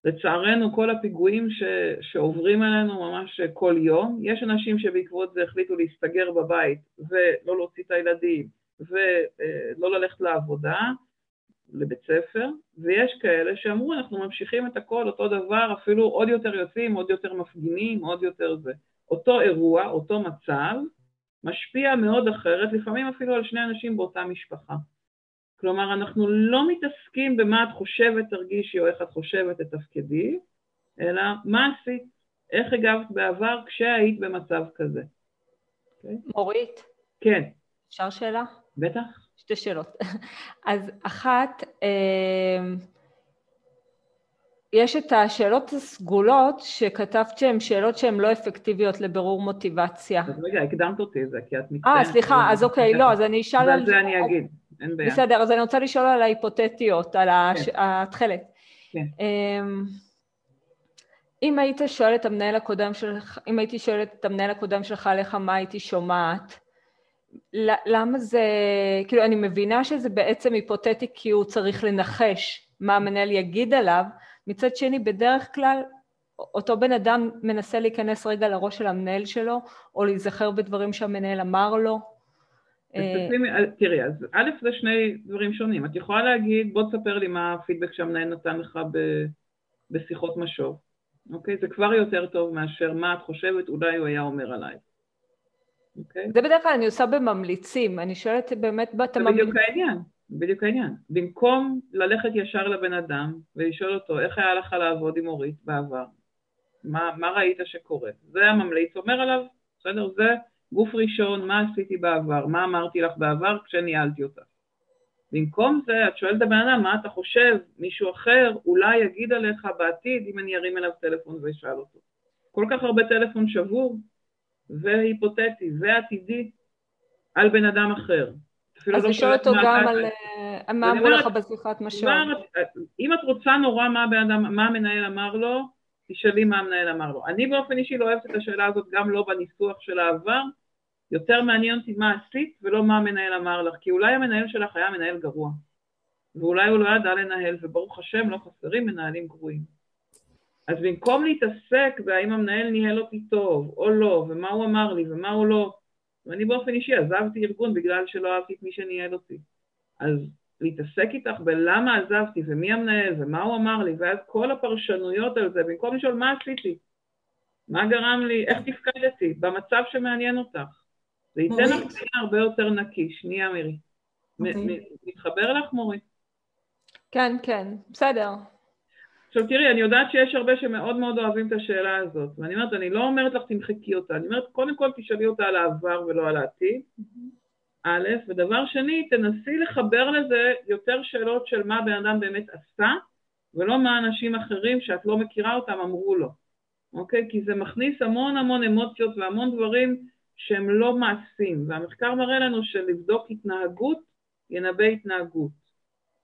לצערנו כל הפיגועים ש, שעוברים עלינו ממש כל יום, יש אנשים שבעקבות זה החליטו להסתגר בבית ולא להוציא את הילדים ולא ללכת לעבודה, לבית ספר, ויש כאלה שאמרו אנחנו ממשיכים את הכל אותו דבר, אפילו עוד יותר יוצאים, עוד יותר מפגינים, עוד יותר זה. אותו אירוע, אותו מצב, משפיע מאוד אחרת, לפעמים אפילו על שני אנשים באותה משפחה. כלומר, אנחנו לא מתעסקים במה את חושבת תרגישי או איך את חושבת את תפקידי, אלא מה עשית, איך הגבת בעבר כשהיית במצב כזה.
Okay? אוקיי? מורית?
כן.
אפשר שאלה?
בטח.
שתי שאלות. אז אחת, אה, יש את השאלות הסגולות שכתבת שהן שאלות שהן לא אפקטיביות לבירור מוטיבציה.
אז רגע, הקדמת אותי את זה, כי את מצטערת.
אה, סליחה, אז אוקיי, לא, אז אני אשאל
על... זה אני אגיד, אין בעיה.
בסדר, אז אני רוצה לשאול על ההיפותטיות, על כן. התכלת.
כן. אמ,
אם היית שואל את המנהל הקודם שלך, אם הייתי שואלת את המנהל הקודם שלך עליך מה הייתי שומעת, למה זה, כאילו אני מבינה שזה בעצם היפותטי כי הוא צריך לנחש מה המנהל יגיד עליו, מצד שני בדרך כלל אותו בן אדם מנסה להיכנס רגע לראש של המנהל שלו או להיזכר בדברים שהמנהל אמר לו.
אה, תראי, אז א' זה שני דברים שונים, את יכולה להגיד בוא תספר לי מה הפידבק שהמנהל נתן לך בשיחות משוב, אוקיי? זה כבר יותר טוב מאשר מה את חושבת אולי הוא היה אומר עלייך.
Okay. אוקיי? זה בדרך כלל אני עושה בממליצים, אני שואלת באמת בת
הממליצים. זה בדיוק העניין, בדיוק העניין. במקום ללכת ישר לבן אדם ולשאול אותו איך היה לך לעבוד עם אורית בעבר, מה, מה ראית שקורה, זה הממליץ אומר עליו, בסדר? זה גוף ראשון, מה עשיתי בעבר, מה אמרתי לך בעבר כשניהלתי אותה. במקום זה את שואלת את הבן אדם מה אתה חושב, מישהו אחר אולי יגיד עליך בעתיד אם אני ארים אליו טלפון ואשאל אותו. כל כך הרבה טלפון שבור, והיפותטי ועתידי על בן אדם אחר.
אז לא לשאול אותו גם על אה, מה אמרו לך בשיחת משוב.
אם את רוצה נורא מה, אדם, מה המנהל אמר לו, תשאלי מה המנהל אמר לו. אני באופן אישי לא אוהבת את השאלה הזאת, גם לא בניסוח של העבר, יותר מעניין אותי מה עשית ולא מה המנהל אמר לך, כי אולי המנהל שלך היה מנהל גרוע, ואולי הוא לא ידע לנהל, וברוך השם לא חסרים מנהלים גרועים. אז במקום להתעסק בהאם המנהל ניהל אותי טוב או לא, ומה הוא אמר לי ומה הוא לא, ואני באופן אישי עזבתי ארגון בגלל שלא אהבתי את מי שניהל אותי. אז להתעסק איתך בלמה עזבתי ומי המנהל ומה הוא אמר לי, ואז כל הפרשנויות על זה, במקום לשאול מה עשיתי, מה גרם לי, איך תפקדתי, במצב שמעניין אותך. זה ייתן לך מילה הרבה יותר נקי. שנייה, מירי. אוקיי. מתחבר לך, מורי?
כן, כן, בסדר.
עכשיו תראי, אני יודעת שיש הרבה שמאוד מאוד אוהבים את השאלה הזאת, ואני אומרת, אני לא אומרת לך תמחקי אותה, אני אומרת, קודם כל תשאלי אותה על העבר ולא על העתיד, א', ודבר שני, תנסי לחבר לזה יותר שאלות של מה בן אדם באמת עשה, ולא מה אנשים אחרים שאת לא מכירה אותם אמרו לו, אוקיי? כי זה מכניס המון המון אמוציות והמון דברים שהם לא מעשים, והמחקר מראה לנו שלבדוק התנהגות ינבא התנהגות.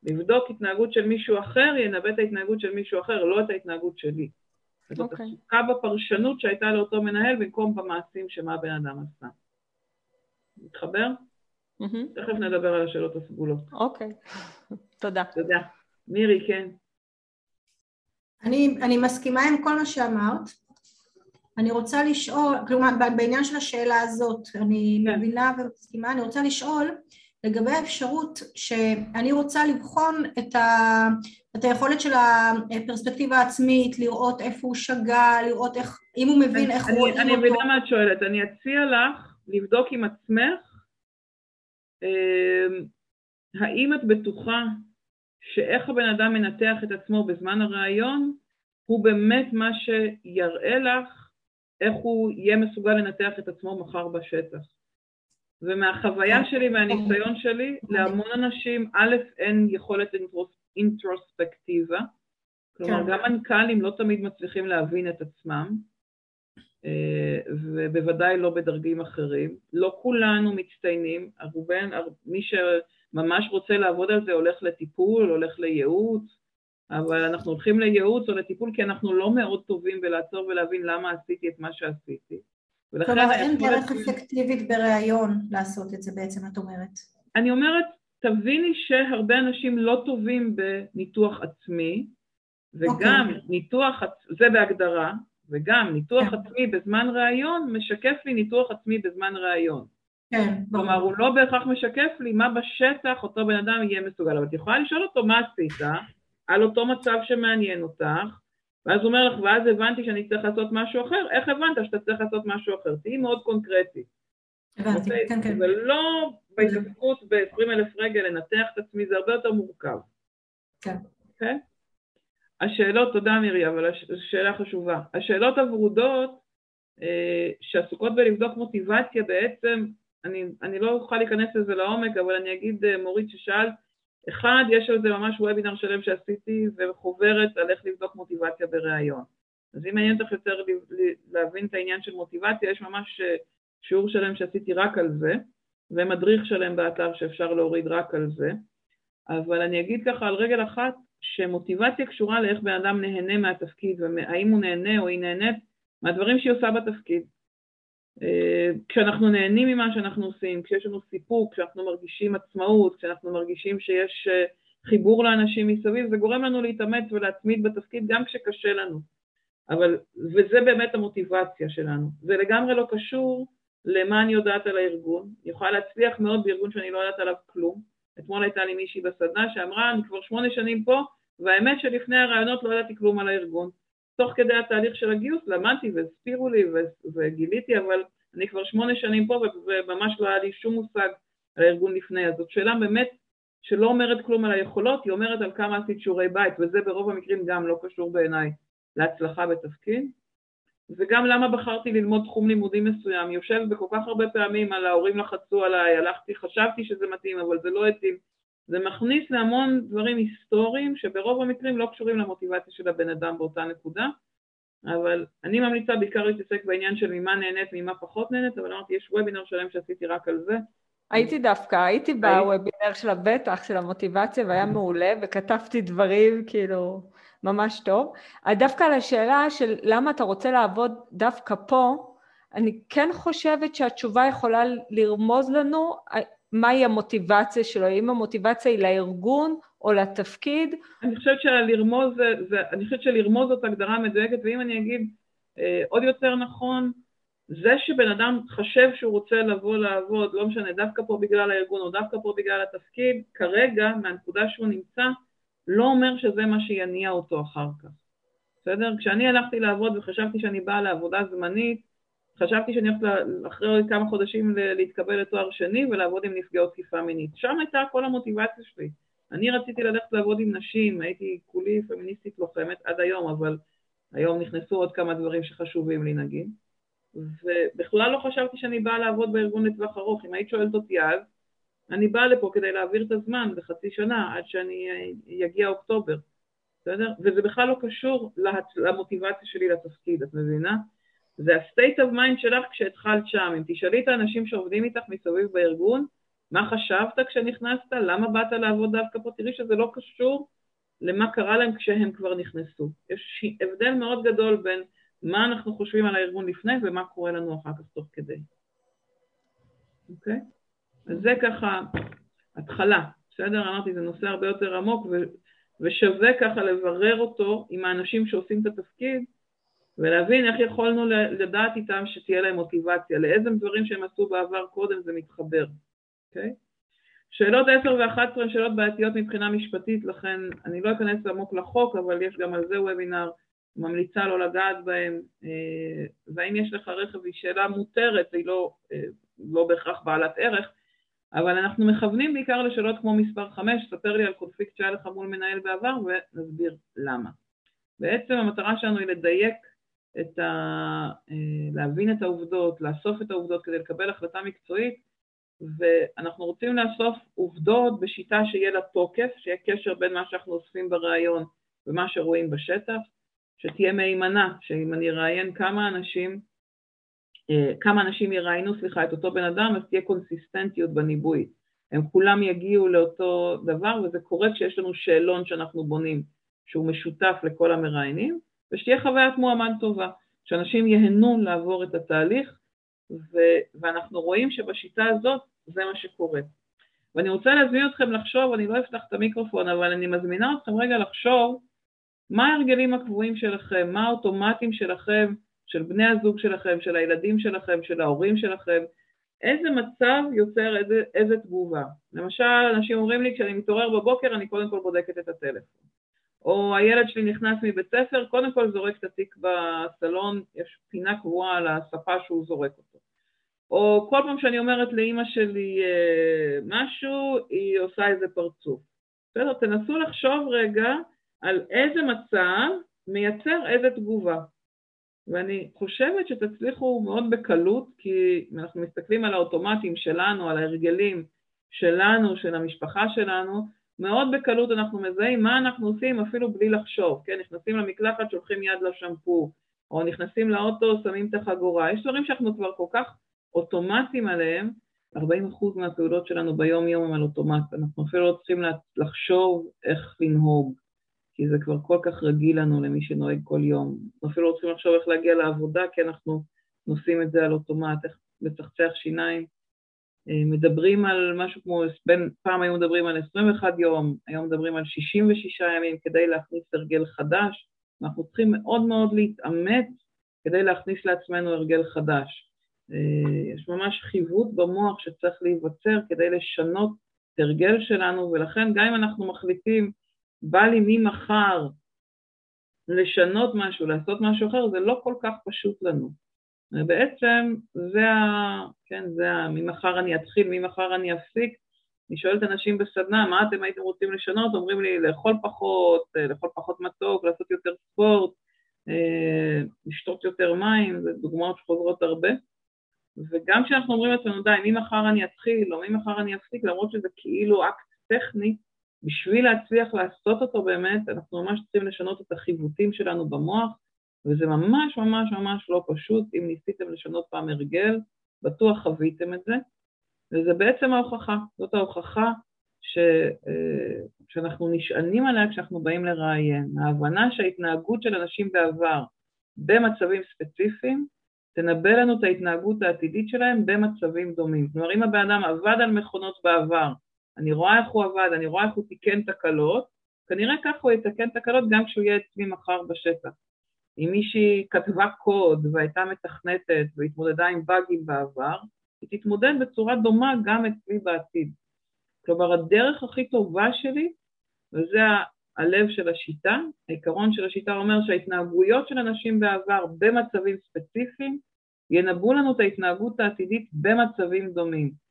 לבדוק התנהגות של מישהו אחר ינבא את ההתנהגות של מישהו אחר, לא את ההתנהגות שלי. אז זאת okay. עסוקה בפרשנות שהייתה לאותו מנהל במקום במעשים שמה בן אדם עשה. מתחבר? Mm-hmm. תכף נדבר על השאלות הסגולות.
אוקיי, okay. תודה.
תודה. מירי, כן.
אני, אני מסכימה עם כל מה שאמרת. אני רוצה לשאול, כלומר בעניין של השאלה הזאת, אני כן. מבינה ומסכימה, אני רוצה לשאול לגבי האפשרות שאני רוצה לבחון את, ה, את היכולת של הפרספקטיבה העצמית, לראות איפה הוא שגה, לראות איך, אם הוא מבין איך
אני,
רואים
אני אותו. אני מבינה מה את שואלת, אני אציע לך לבדוק עם עצמך האם את בטוחה שאיך הבן אדם מנתח את עצמו בזמן הראיון הוא באמת מה שיראה לך איך הוא יהיה מסוגל לנתח את עצמו מחר בשטח. ומהחוויה כן. שלי, מהניסיון שלי, להמון אנשים, א', אין יכולת אינטרוספקטיבה, כלומר כן. גם מנכ"לים לא תמיד מצליחים להבין את עצמם, ובוודאי לא בדרגים אחרים. לא כולנו מצטיינים, הרובן, מי שממש רוצה לעבוד על זה הולך לטיפול, הולך לייעוץ, אבל אנחנו הולכים לייעוץ או לטיפול כי אנחנו לא מאוד טובים בלעצור ולהבין למה עשיתי את מה שעשיתי.
כלומר אין דרך אפקטיבית בראיון לעשות את זה בעצם, את אומרת.
אני אומרת, תביני שהרבה אנשים לא טובים בניתוח עצמי, וגם okay. אוקיי. ניתוח, זה בהגדרה, וגם ניתוח כן. עצמי בזמן ראיון משקף לי ניתוח עצמי בזמן ראיון.
כן.
כלומר, הוא לא בהכרח משקף לי מה בשטח אותו בן אדם יהיה מסוגל. אבל את יכולה לשאול אותו מה עשית על אותו מצב שמעניין אותך, ואז הוא אומר לך, ואז הבנתי שאני צריך לעשות משהו אחר, איך הבנת שאתה צריך לעשות משהו אחר? תהיי מאוד קונקרטי.
הבנתי, אוקיי? כן, כן.
ולא בהתעסקות ב-20 אלף רגל לנתח את עצמי, זה הרבה יותר מורכב.
כן.
אוקיי? השאלות, תודה מירי, אבל השאלה חשובה. השאלות הוורודות אה, שעסוקות בלבדוק מוטיבציה בעצם, אני, אני לא אוכל להיכנס לזה לעומק, אבל אני אגיד, אה, מורית, ששאלת, אחד, יש על זה ממש וובינר שלם שעשיתי וחוברת על איך לבדוק מוטיבציה בריאיון. אז אם מעניין אותך יותר להבין את העניין של מוטיבציה, יש ממש אה, שיעור שלם שעשיתי רק על זה, ומדריך שלם באתר שאפשר להוריד רק על זה. אבל אני אגיד ככה על רגל אחת, שמוטיבציה קשורה לאיך בן אדם נהנה מהתפקיד, והאם הוא נהנה או היא נהנית מהדברים שהיא עושה בתפקיד. אה, כשאנחנו נהנים ממה שאנחנו עושים, כשיש לנו סיפוק, כשאנחנו מרגישים עצמאות, כשאנחנו מרגישים שיש אה, חיבור לאנשים מסביב, זה גורם לנו להתאמץ ולהתמיד בתפקיד גם כשקשה לנו. אבל, וזה באמת המוטיבציה שלנו. זה לגמרי לא קשור למה אני יודעת על הארגון. אני יכולה להצליח מאוד בארגון שאני לא יודעת עליו כלום. אתמול הייתה לי מישהי בסדנה שאמרה, אני כבר שמונה שנים פה, והאמת שלפני הרעיונות לא ידעתי כלום על הארגון. תוך כדי התהליך של הגיוס למדתי והסבירו לי וגיליתי, אבל אני כבר שמונה שנים פה וממש לא היה לי שום מושג על הארגון לפני. אז זאת שאלה באמת שלא אומרת כלום על היכולות, היא אומרת על כמה עשית שיעורי בית, וזה ברוב המקרים גם לא קשור בעיניי להצלחה בתפקיד. וגם למה בחרתי ללמוד תחום לימודים מסוים, יושב בכל כך הרבה פעמים על ההורים לחצו עליי, הלכתי, חשבתי שזה מתאים, אבל זה לא התאים. זה מכניס להמון דברים היסטוריים שברוב המקרים לא קשורים למוטיבציה של הבן אדם באותה נקודה, אבל אני ממליצה בעיקר להתעסק בעניין של ממה נהנית וממה פחות נהנית, אבל אמרתי, יש וובינר שלם שעשיתי רק על זה.
הייתי דווקא, הייתי בוובינר של הבטח, של המוטיבציה, והיה מעולה, וכתבתי דברים, כאילו, ממש טוב. דווקא על השאלה של למה אתה רוצה לעבוד דווקא פה, אני כן חושבת שהתשובה יכולה לרמוז לנו מהי המוטיבציה שלו, האם המוטיבציה היא לארגון או לתפקיד.
אני חושבת שלרמוז, זה, זה, אני חושבת שלרמוז זאת הגדרה מדויקת, ואם אני אגיד אה, עוד יותר נכון, זה שבן אדם חשב שהוא רוצה לבוא לעבוד, לא משנה, דווקא פה בגלל הארגון או דווקא פה בגלל התפקיד, כרגע, מהנקודה שהוא נמצא, לא אומר שזה מה שיניע אותו אחר כך. בסדר? כשאני הלכתי לעבוד וחשבתי שאני באה לעבודה זמנית, חשבתי שאני הולכת אחרי כמה חודשים להתקבל לתואר שני ולעבוד עם נפגעות תקיפה מינית. שם הייתה כל המוטיבציה שלי. אני רציתי ללכת לעבוד עם נשים, הייתי כולי פמיניסטית לוחמת עד היום, אבל היום נכנסו עוד כמה דברים שחשובים לי נגיד. ובכלל לא חשבתי שאני באה לעבוד בארגון לטווח ארוך. אם היית שואלת אותי אז, אני באה לפה כדי להעביר את הזמן בחצי שנה עד שאני יגיע אוקטובר, בסדר? וזה בכלל לא קשור למוטיבציה שלי לתפקיד, את מבינה? זה ה-state of mind שלך כשהתחלת שם. אם תשאלי את האנשים שעובדים איתך מסביב בארגון, מה חשבת כשנכנסת? למה באת לעבוד דווקא פה? תראי שזה לא קשור למה קרה להם כשהם כבר נכנסו. יש הבדל מאוד גדול בין מה אנחנו חושבים על הארגון לפני ומה קורה לנו אחר כך תוך כדי. אוקיי? אז זה ככה התחלה, בסדר? אמרתי, זה נושא הרבה יותר עמוק ו- ושווה ככה לברר אותו עם האנשים שעושים את התפקיד ולהבין איך יכולנו לדעת איתם שתהיה להם מוטיבציה, לאיזה דברים שהם עשו בעבר קודם זה מתחבר, אוקיי? שאלות 10 ו-11 הן שאלות בעייתיות מבחינה משפטית, לכן אני לא אכנס עמוק לחוק, אבל יש גם על זה וובינר, ממליצה לא לגעת בהם, אה, והאם יש לך רכב היא שאלה מותרת, היא לא, אה, לא בהכרח בעלת ערך, אבל אנחנו מכוונים בעיקר לשאלות כמו מספר 5, ספר לי על קונפליקט שהיה לך מול מנהל בעבר ונסביר למה. בעצם המטרה שלנו היא לדייק את ה... אה, להבין את העובדות, לאסוף את העובדות כדי לקבל החלטה מקצועית, ואנחנו רוצים לאסוף עובדות בשיטה שיהיה לה תוקף, שיהיה קשר בין מה שאנחנו אוספים בריאיון ומה שרואים בשטח, שתהיה מהימנה, שאם אני אראיין כמה אנשים, כמה אנשים יראיינו, סליחה, את אותו בן אדם, אז תהיה קונסיסטנטיות בניבוי. הם כולם יגיעו לאותו דבר, וזה קורה כשיש לנו שאלון שאנחנו בונים, שהוא משותף לכל המראיינים, ושתהיה חוויית מועמד טובה, שאנשים ייהנו לעבור את התהליך, ו- ואנחנו רואים שבשיטה הזאת זה מה שקורה. ואני רוצה להזמין אתכם לחשוב, אני לא אפתח את המיקרופון, אבל אני מזמינה אתכם רגע לחשוב מה ההרגלים הקבועים שלכם, מה האוטומטים שלכם, של בני הזוג שלכם, של הילדים שלכם, של ההורים שלכם, איזה מצב יוצר איזה, איזה תגובה. למשל, אנשים אומרים לי, כשאני מתעורר בבוקר אני קודם כל בודקת את הטלפון. או הילד שלי נכנס מבית ספר, קודם כל זורק את התיק בסלון, יש פינה קבועה על הספה שהוא זורק אותו. או כל פעם שאני אומרת לאימא שלי אה, משהו, היא עושה איזה פרצוף. בסדר, תנסו לחשוב רגע על איזה מצב מייצר איזה תגובה. ואני חושבת שתצליחו מאוד בקלות, כי אנחנו מסתכלים על האוטומטים שלנו, על ההרגלים שלנו, של המשפחה שלנו, מאוד בקלות אנחנו מזהים מה אנחנו עושים אפילו בלי לחשוב, כן? נכנסים למקלחת, שולחים יד לשמפו, או נכנסים לאוטו, שמים את החגורה. יש דברים שאנחנו כבר כל כך אוטומטיים עליהם, 40% מהפעולות שלנו ביום-יום הם על אוטומט, אנחנו אפילו לא צריכים לחשוב איך לנהוג, כי זה כבר כל כך רגיל לנו למי שנוהג כל יום. אנחנו אפילו צריכים לחשוב איך להגיע לעבודה, כי אנחנו נושאים את זה על אוטומט, איך לצחצח שיניים. אה, מדברים על משהו כמו, בין, פעם היו מדברים על 21 יום, היום מדברים על 66 ימים כדי להכניס הרגל חדש, אנחנו צריכים מאוד מאוד להתאמץ כדי להכניס לעצמנו הרגל חדש. אה, יש ממש חיווט במוח שצריך להיווצר כדי לשנות הרגל שלנו, ולכן גם אם אנחנו מחליטים, בא לי ממחר לשנות משהו, לעשות משהו אחר, זה לא כל כך פשוט לנו. ובעצם זה ה... כן, זה ה... ממחר אני אתחיל, ממחר אני אפסיק. אני שואלת אנשים בסדנה, מה אתם הייתם רוצים לשנות? אומרים לי, לאכול פחות, אה, לאכול פחות מתוק, לעשות יותר ספורט, אה, לשתות יותר מים, זה דוגמאות שחוזרות הרבה. וגם כשאנחנו אומרים לעצמנו, די, ממחר אני אתחיל, או ממחר אני אפסיק, למרות שזה כאילו אקט טכני, בשביל להצליח לעשות אותו באמת, אנחנו ממש צריכים לשנות את החיווטים שלנו במוח, וזה ממש ממש ממש לא פשוט, אם ניסיתם לשנות פעם הרגל, בטוח חוויתם את זה, וזה בעצם ההוכחה, זאת ההוכחה שאנחנו נשענים עליה כשאנחנו באים לראיין. ההבנה שההתנהגות של אנשים בעבר במצבים ספציפיים תנבא לנו את ההתנהגות העתידית שלהם במצבים דומים. כלומר, אם הבן אדם עבד על מכונות בעבר, אני רואה איך הוא עבד, אני רואה איך הוא תיקן תקלות, כנראה ככה הוא יתקן תקלות גם כשהוא יהיה אצלי מחר בשטח. אם מישהי כתבה קוד והייתה מתכנתת והתמודדה עם באגים בעבר, היא תתמודד בצורה דומה גם אצלי בעתיד. כלומר, הדרך הכי טובה שלי, וזה הלב של השיטה, העיקרון של השיטה אומר שההתנהגויות של אנשים בעבר במצבים ספציפיים ינבאו לנו את ההתנהגות העתידית במצבים דומים.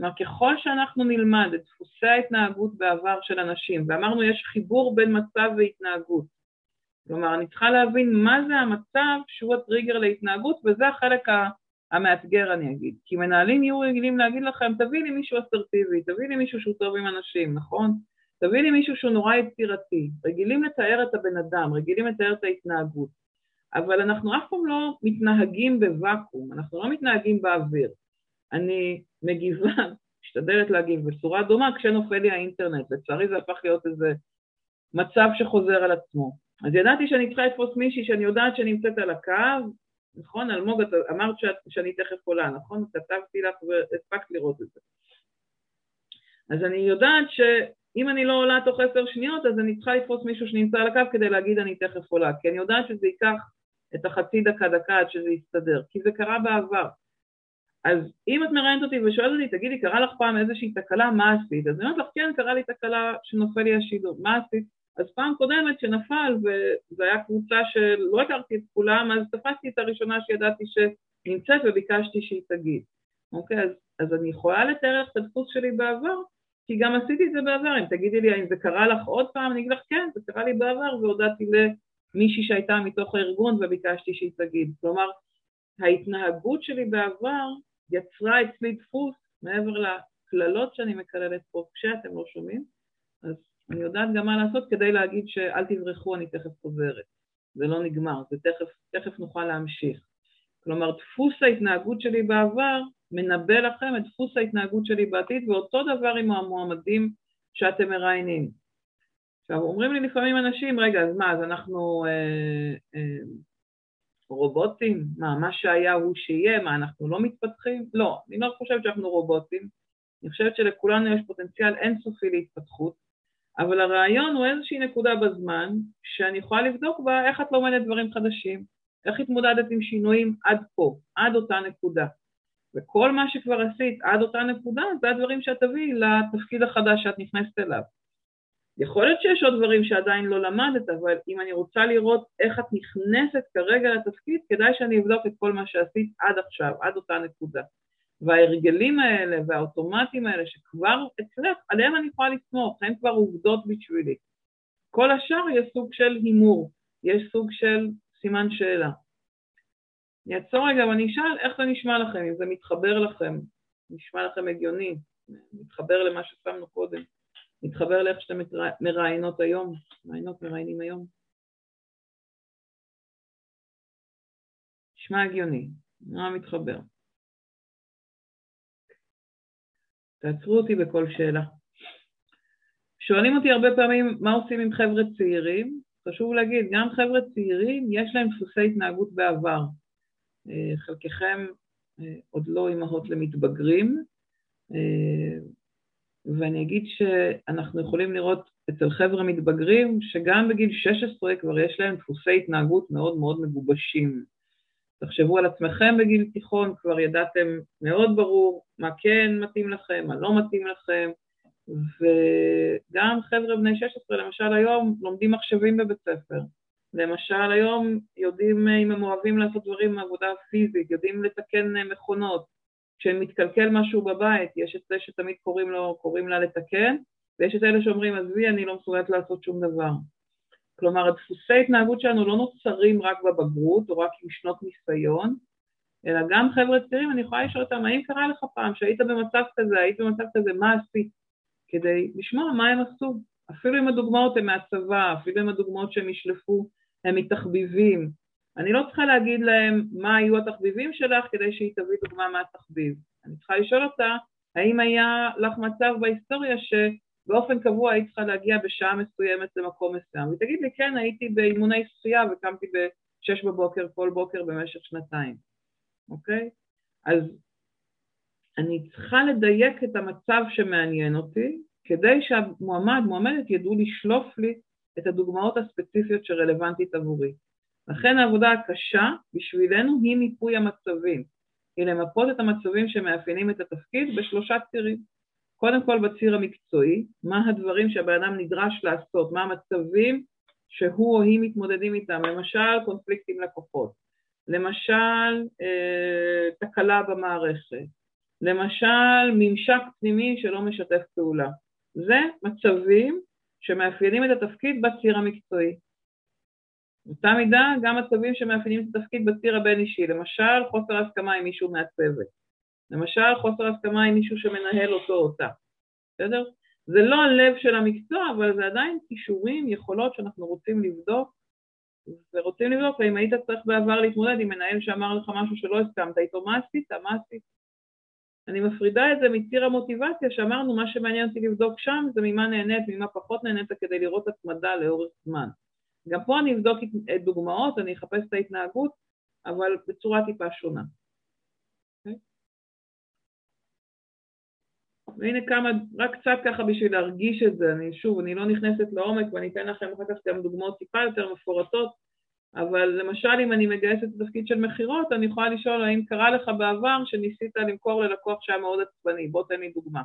כלומר, ככל שאנחנו נלמד את דפוסי ההתנהגות בעבר של אנשים, ואמרנו יש חיבור בין מצב והתנהגות, כלומר, אני צריכה להבין מה זה המצב שהוא הטריגר להתנהגות, וזה החלק המאתגר אני אגיד. כי מנהלים יהיו רגילים להגיד לכם, תביא לי מישהו אסרטיבי, תביא לי מישהו שהוא טוב עם אנשים, נכון? תביא לי מישהו שהוא נורא יצירתי. רגילים לתאר את הבן אדם, רגילים לתאר את ההתנהגות. אבל אנחנו אף פעם לא מתנהגים בוואקום, אנחנו לא מתנהגים באוויר. אני מגיבה, משתדלת להגיב בצורה דומה כשנופל לי האינטרנט. לצערי זה הפך להיות איזה מצב שחוזר על עצמו. אז ידעתי שאני צריכה לתפוס מישהי שאני יודעת שנמצאת על הקו, נכון? אלמוג, את אמרת שאת, שאני תכף עולה, נכון? כתבתי לך והספקת לראות את זה. אז אני יודעת שאם אני לא עולה תוך עשר שניות, אז אני צריכה לתפוס מישהו שנמצא על הקו כדי להגיד אני תכף עולה, כי אני יודעת שזה ייקח את החצי דקה, דקה עד שזה יסתדר, כי זה קרה בעבר. אז אם את מראיינת אותי ושואלת אותי, תגידי, קרה לך פעם איזושהי תקלה, מה עשית? אז אני אומרת לך, כן, קרה לי תקלה שנופל לי השידור, מה עשית? אז פעם קודמת שנפל, וזו הייתה קבוצה שלא הכרתי את כולם, אז תפסתי את הראשונה שידעתי שנמצאת וביקשתי שהיא תגיד. אוקיי, אז, אז אני יכולה לתאר את הדפוס שלי בעבר, כי גם עשיתי את זה בעבר. אם תגידי לי האם זה קרה לך עוד פעם, אני אגיד לך כן, זה קרה לי בעבר, והודעתי למישהי שהייתה מתוך הארגון וביקשתי שהיא תגיד. כלומר, ההתנהגות שלי בעבר יצרה אצלי דפוס מעבר לקללות שאני מקללת פה כשאתם לא שומעים, אז אני יודעת גם מה לעשות כדי להגיד שאל תברחו, אני תכף חוזרת. זה לא נגמר, זה תכף, תכף נוכל להמשיך. כלומר, דפוס ההתנהגות שלי בעבר מנבא לכם את דפוס ההתנהגות שלי בעתיד, ואותו דבר עם המועמדים שאתם מראיינים. עכשיו, אומרים לי לפעמים אנשים, רגע, אז מה, אז אנחנו אה, אה, רובוטים? מה, מה שהיה הוא שיהיה? מה, אנחנו לא מתפתחים? לא, אני לא חושבת שאנחנו רובוטים. אני חושבת שלכולנו יש פוטנציאל אינסופי להתפתחות, אבל הרעיון הוא איזושהי נקודה בזמן שאני יכולה לבדוק בה איך את לומדת דברים חדשים, איך התמודדת עם שינויים עד פה, עד אותה נקודה. וכל מה שכבר עשית עד אותה נקודה זה הדברים שאת תביאי לתפקיד החדש שאת נכנסת אליו. יכול להיות שיש עוד דברים שעדיין לא למדת, אבל אם אני רוצה לראות איך את נכנסת כרגע לתפקיד, כדאי שאני אבדוק את כל מה שעשית עד עכשיו, עד אותה נקודה. וההרגלים האלה והאוטומטים האלה שכבר אצלך, עליהם אני יכולה לסמוך, הן כבר עובדות בשבילי. כל השאר יש סוג של הימור, יש סוג של סימן שאלה. אני אעצור רגע ואני אשאל איך זה נשמע לכם, אם זה מתחבר לכם, נשמע לכם הגיוני, מתחבר למה ששמנו קודם, מתחבר לאיך שאתם מראיינות היום, מראיינות מראיינים היום. נשמע הגיוני, נראה מתחבר. תעצרו אותי בכל שאלה. שואלים אותי הרבה פעמים מה עושים עם חבר'ה צעירים, חשוב להגיד, גם חבר'ה צעירים יש להם דפוסי התנהגות בעבר. אה, חלקכם אה, עוד לא אימהות למתבגרים, אה, ואני אגיד שאנחנו יכולים לראות אצל חבר'ה מתבגרים שגם בגיל 16 כבר יש להם דפוסי התנהגות מאוד מאוד מגובשים. תחשבו על עצמכם בגיל תיכון, כבר ידעתם מאוד ברור מה כן מתאים לכם, מה לא מתאים לכם, וגם חבר'ה בני 16 למשל היום לומדים מחשבים בבית ספר. למשל היום יודעים אם הם אוהבים לעשות דברים מעבודה פיזית, יודעים לתקן מכונות. כשמתקלקל משהו בבית, יש את זה שתמיד קוראים, לו, קוראים לה לתקן, ויש את אלה שאומרים, עזבי, אני לא מסוגלת לעשות שום דבר. כלומר, הדפוסי התנהגות שלנו לא נוצרים רק בבגרות או רק עם שנות ניסיון, אלא גם חבר'ה צעירים, אני יכולה לשאול אותם, האם קרה לך פעם שהיית במצב כזה, היית במצב כזה, מה עשית? כדי לשמוע מה הם עשו. אפילו אם הדוגמאות הן מהצבא, אפילו אם הדוגמאות שהם ישלפו הם מתחביבים. אני לא צריכה להגיד להם מה היו התחביבים שלך כדי שהיא תביא דוגמה מהתחביב. אני צריכה לשאול אותה, האם היה לך מצב בהיסטוריה ש... באופן קבוע היית צריכה להגיע בשעה מסוימת למקום מסוים. והיא תגיד לי, כן, הייתי באימוני שחייה וקמתי ב-6 בבוקר כל בוקר במשך שנתיים, אוקיי? אז אני צריכה לדייק את המצב שמעניין אותי, כדי שהמועמד, מועמדת, ידעו לשלוף לי את הדוגמאות הספציפיות שרלוונטית עבורי. לכן העבודה הקשה בשבילנו היא מיפוי המצבים, היא למפות את המצבים שמאפיינים את התפקיד בשלושה צירים. קודם כל בציר המקצועי, מה הדברים שהבן אדם נדרש לעשות, מה המצבים שהוא או היא מתמודדים איתם, למשל קונפליקט עם לקוחות, למשל אה, תקלה במערכת, למשל ממשק פנימי שלא משתף פעולה. זה מצבים שמאפיינים את התפקיד בציר המקצועי. באותה מידה גם מצבים שמאפיינים את התפקיד בציר הבין-אישי, למשל חוסר הסכמה עם מישהו מהצוות, למשל חוסר הסכמה עם מישהו שמנהל אותו או אותה, בסדר? זה לא הלב של המקצוע, אבל זה עדיין כישורים, יכולות שאנחנו רוצים לבדוק, ורוצים לבדוק האם היית צריך בעבר להתמודד עם מנהל שאמר לך משהו שלא הסכמת איתו, מה עשית? מה עשית? אני מפרידה את זה מציר המוטיבציה, שאמרנו מה שמעניין אותי לבדוק שם זה ממה נהנית, ממה פחות נהנית כדי לראות התמדה לאורך זמן. גם פה אני אבדוק את דוגמאות, אני אחפש את ההתנהגות, אבל בצורה טיפה שונה. אוקיי? והנה כמה, רק קצת ככה בשביל להרגיש את זה, אני שוב, אני לא נכנסת לעומק ואני אתן לכם אחר כך גם דוגמאות טיפה יותר מפורטות, אבל למשל אם אני מגייסת לתפקיד של מכירות, אני יכולה לשאול האם קרה לך בעבר שניסית למכור ללקוח שהיה מאוד עצבני, בוא תן לי דוגמה.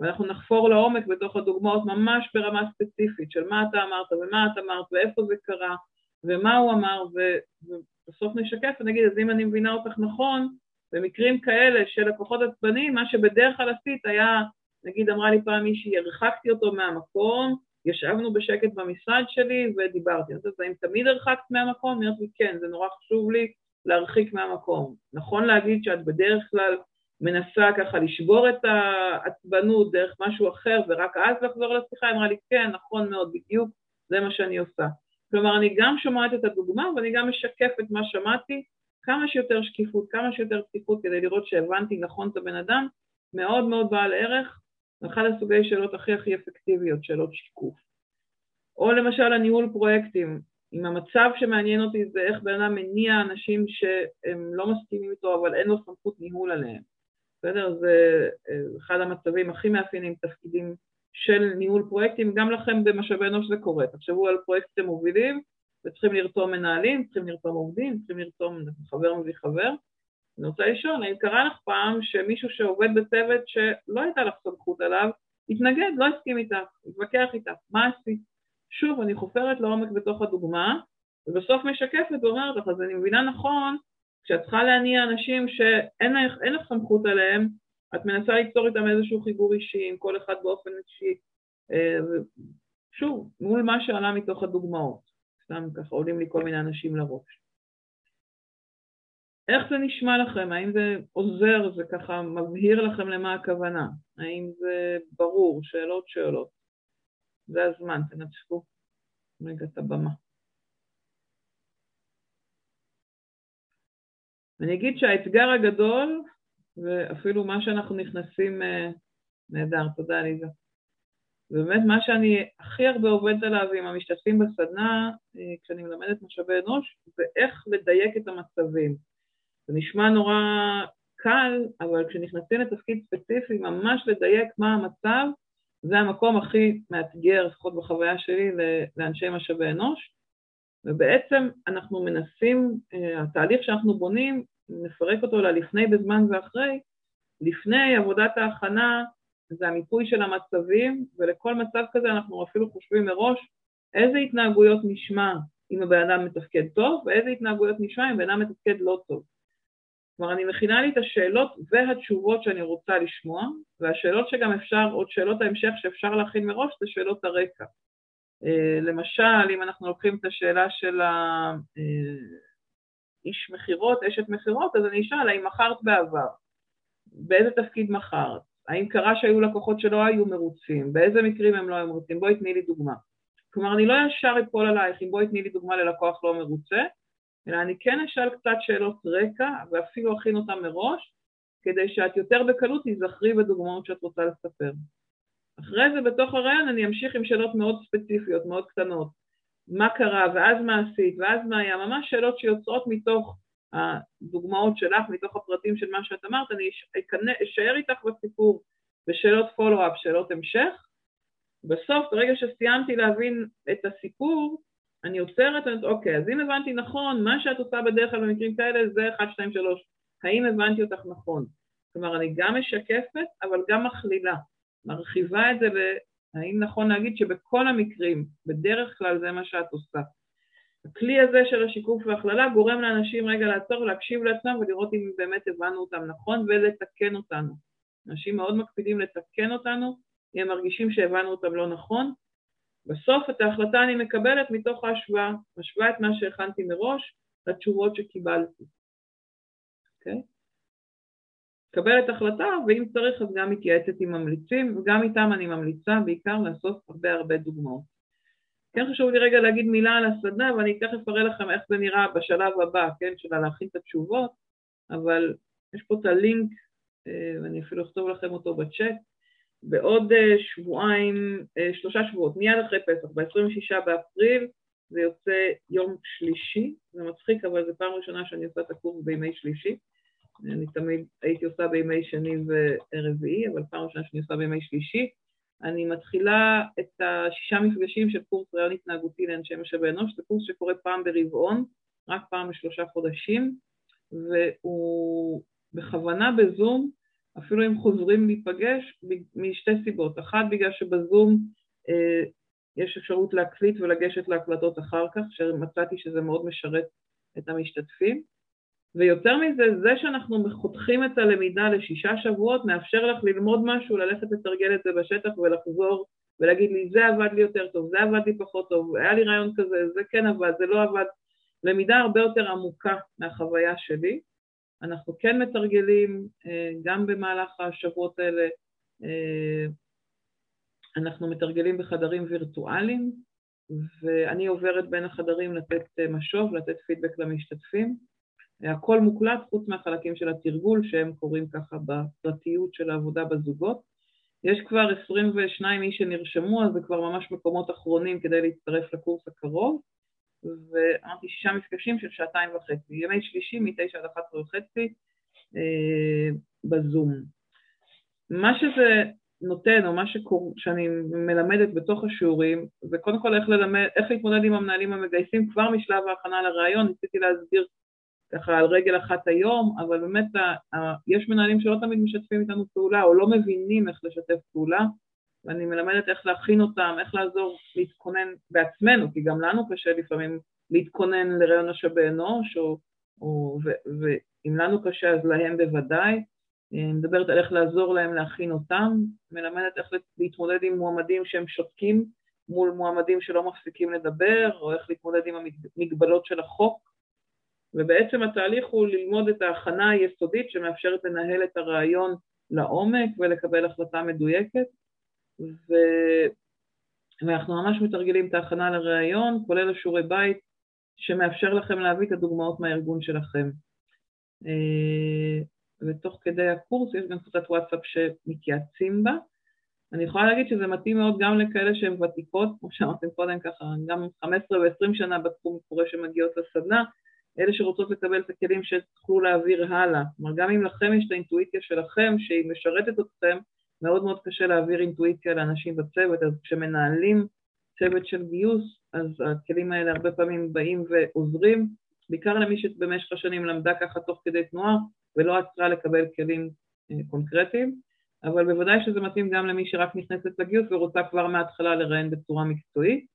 ואנחנו נחפור לעומק בתוך הדוגמאות ממש ברמה ספציפית של מה אתה אמרת ומה את אמרת ואיפה זה קרה ומה הוא אמר ובסוף נשקף ונגיד אז אם אני מבינה אותך נכון, במקרים כאלה של לקוחות עצבניים, מה שבדרך כלל עשית היה, נגיד אמרה לי פעם מישהי, הרחקתי אותו מהמקום, ישבנו בשקט במשרד שלי ודיברתי. אז האם תמיד הרחקת מהמקום? אני אומרת לי, כן, זה נורא חשוב לי להרחיק מהמקום. נכון להגיד שאת בדרך כלל מנסה ככה לשבור את העצבנות דרך משהו אחר ורק אז לחזור לשיחה, היא אמרה לי, כן, נכון מאוד, בדיוק, זה מה שאני עושה. כלומר, אני גם שומעת את הדוגמה ואני גם משקפת מה שמעתי, כמה שיותר שקיפות, כמה שיותר פתיחות כדי לראות שהבנתי נכון את הבן אדם, מאוד מאוד בעל ערך, אחד הסוגי שאלות הכי הכי אפקטיביות, שאלות שיקוף. או למשל הניהול פרויקטים, אם המצב שמעניין אותי זה איך בן אדם מניע אנשים שהם לא מסכימים איתו אבל אין לו סמכות ניהול עליהם. בסדר? זה אה, אחד המצבים הכי מאפיינים תפקידים של ניהול פרויקטים, גם לכם במשאבי אנוש זה קורה. תחשבו על פרויקט שאתם מובילים וצריכים לרתום מנהלים, צריכים לרתום עובדים, צריכים לרתום חבר מביא חבר. אני רוצה לשאול, האם קרה לך פעם שמישהו שעובד בצוות שלא הייתה לך סמכות עליו, התנגד, לא הסכים איתך, התווכח איתך, מה עשית? שוב, אני חופרת לעומק בתוך הדוגמה, ובסוף משקפת ואומרת לך, אז אני מבינה נכון כשאת צריכה להניע אנשים שאין לך, לך סמכות עליהם, את מנסה ליצור איתם איזשהו חיבור אישי, עם כל אחד באופן אישי, אה, שוב, מול מה שעלה מתוך הדוגמאות, סתם ככה עולים לי כל מיני אנשים לראש. איך זה נשמע לכם? האם זה עוזר, זה ככה מבהיר לכם למה הכוונה? האם זה ברור? שאלות שאלות. זה הזמן, תנצחו רגע את הבמה. אני אגיד שהאתגר הגדול, ואפילו מה שאנחנו נכנסים, אה, נהדר, תודה עליזה. ובאמת מה שאני הכי הרבה עובדת עליו עם המשתתפים בסדנה, אה, כשאני מלמדת משאבי אנוש, זה איך לדייק את המצבים. זה נשמע נורא קל, אבל כשנכנסים לתפקיד ספציפי, ממש לדייק מה המצב, זה המקום הכי מאתגר, לפחות בחוויה שלי, לאנשי משאבי אנוש. ובעצם אנחנו מנסים, אה, התהליך שאנחנו בונים, נפרק אותו ללפני בזמן ואחרי, לפני עבודת ההכנה זה המיפוי של המצבים, ולכל מצב כזה אנחנו אפילו חושבים מראש איזה התנהגויות נשמע אם הבן אדם מתפקד טוב, ואיזה התנהגויות נשמע אם הבן אדם מתפקד לא טוב. כלומר, אני מכינה לי את השאלות והתשובות שאני רוצה לשמוע, והשאלות שגם אפשר, עוד שאלות ההמשך שאפשר להכין מראש, זה שאלות הרקע. אה, למשל, אם אנחנו לוקחים את השאלה של האיש אה, מכירות, אשת מכירות, אז אני אשאל, האם מכרת בעבר? באיזה תפקיד מכרת? האם קרה שהיו לקוחות שלא היו מרוצים? באיזה מקרים הם לא היו מרוצים? בואי תני לי דוגמה. כלומר, אני לא ישר אפול עלייך אם בואי תני לי דוגמה ללקוח לא מרוצה, אלא אני כן אשאל קצת שאלות רקע, ואפילו אכין אותן מראש, כדי שאת יותר בקלות תיזכרי בדוגמאות שאת רוצה לספר. אחרי זה בתוך הרעיון אני אמשיך עם שאלות מאוד ספציפיות, מאוד קטנות. מה קרה, ואז מה עשית, ואז מה היה, ממש שאלות שיוצאות מתוך הדוגמאות שלך, מתוך הפרטים של מה שאת אמרת, אני אשאר איתך בסיפור בשאלות פולו-אפ, שאלות המשך. בסוף, ברגע שסיימתי להבין את הסיפור, אני עוצרת, אני אומרת, אוקיי, אז אם הבנתי נכון, מה שאת עושה בדרך כלל במקרים כאלה זה 1, 2, 3. האם הבנתי אותך נכון? כלומר, אני גם משקפת, אבל גם מכלילה. מרחיבה את זה ל... האם נכון להגיד שבכל המקרים, בדרך כלל זה מה שאת עושה. הכלי הזה של השיקוף והכללה גורם לאנשים רגע לעצור ולהקשיב לעצמם ולראות אם באמת הבנו אותם נכון ולתקן אותנו. אנשים מאוד מקפידים לתקן אותנו הם מרגישים שהבנו אותם לא נכון. בסוף את ההחלטה אני מקבלת מתוך ההשוואה, משוואה את מה שהכנתי מראש לתשובות שקיבלתי. אוקיי? Okay? מקבלת החלטה, ואם צריך אז גם מתייעצת עם ממליצים, וגם איתם אני ממליצה בעיקר לאסוף הרבה הרבה דוגמאות. כן חשוב לי רגע להגיד מילה על הסדנה, ואני תכף אראה לכם איך זה נראה בשלב הבא, כן, של להכין את התשובות, אבל יש פה את הלינק, אה, ואני אפילו אכתוב לכם אותו בצ'אט, בעוד אה, שבועיים, אה, שלושה שבועות, מיד אחרי פסח, ב-26 באפריל, זה יוצא יום שלישי, זה מצחיק, אבל זו פעם ראשונה שאני עושה את הקורס בימי שלישי. אני תמיד הייתי עושה בימי שני ורביעי, אבל פעם ראשונה שאני עושה בימי שלישי. אני מתחילה את השישה מפגשים של קורס רעיון התנהגותי לאנשי משאבי אנוש, זה קורס שקורה פעם ברבעון, רק פעם בשלושה חודשים, והוא בכוונה בזום, אפילו אם חוזרים להיפגש, משתי סיבות. אחת, בגלל שבזום אה, יש אפשרות להקליט ולגשת להקלטות אחר כך, שמצאתי שזה מאוד משרת את המשתתפים. ויותר מזה, זה שאנחנו חותכים את הלמידה לשישה שבועות, מאפשר לך ללמוד משהו, ללכת לתרגל את זה בשטח ולחזור ולהגיד לי, זה עבד לי יותר טוב, זה עבד לי פחות טוב, היה לי רעיון כזה, זה כן עבד, זה לא עבד. למידה הרבה יותר עמוקה מהחוויה שלי. אנחנו כן מתרגלים אה, גם במהלך השבועות האלה, אה, אנחנו מתרגלים בחדרים וירטואליים, ואני עוברת בין החדרים לתת אה, משוב, לתת פידבק למשתתפים. הכל מוקלט חוץ מהחלקים של התרגול שהם קורים ככה בפרטיות של העבודה בזוגות. יש כבר 22 איש שנרשמו, אז זה כבר ממש מקומות אחרונים כדי להצטרף לקורס הקרוב, ואמרתי שישה מפגשים של שעתיים וחצי, ימי שלישי מ-9 עד 11 וחצי אה, בזום. מה שזה נותן, או מה שקור... שאני מלמדת בתוך השיעורים, זה קודם כל איך, ללמד, איך להתמודד עם המנהלים המגייסים כבר משלב ההכנה לראיון, ניסיתי להסביר ככה על רגל אחת היום, אבל באמת יש מנהלים שלא תמיד משתפים איתנו פעולה או לא מבינים איך לשתף פעולה, ואני מלמדת איך להכין אותם, איך לעזור להתכונן בעצמנו, כי גם לנו קשה לפעמים להתכונן לרעיון משאבי אנוש, או, או, ו, ואם לנו קשה אז להם בוודאי. אני מדברת על איך לעזור להם להכין אותם, מלמדת איך להתמודד עם מועמדים שהם שותקים מול מועמדים שלא מפסיקים לדבר, או איך להתמודד עם המגבלות של החוק, ובעצם התהליך הוא ללמוד את ההכנה היסודית שמאפשרת לנהל את הרעיון לעומק ולקבל החלטה מדויקת, ו... ואנחנו ממש מתרגלים את ההכנה לראיון, כולל השיעורי בית, שמאפשר לכם להביא את הדוגמאות מהארגון שלכם. אה, ותוך כדי הקורס יש גם קבוצת וואטסאפ שמתייעצים בה. אני יכולה להגיד שזה מתאים מאוד גם לכאלה שהן ותיקות, כמו שאמרתם קודם ככה, גם 15 ו-20 שנה בתחום קורה שמגיעות לסדנה, אלה שרוצות לקבל את הכלים שתוכלו להעביר הלאה. כלומר, גם אם לכם יש את האינטואיציה שלכם, שהיא משרתת אתכם, מאוד מאוד קשה להעביר אינטואיציה לאנשים בצוות, אז כשמנהלים צוות של גיוס, אז הכלים האלה הרבה פעמים באים ועוזרים, בעיקר למי שבמשך השנים למדה ככה תוך כדי תנועה, ולא עצרה לקבל כלים אה, קונקרטיים, אבל בוודאי שזה מתאים גם למי שרק נכנסת לגיוס ורוצה כבר מההתחלה לראיין בצורה מקצועית.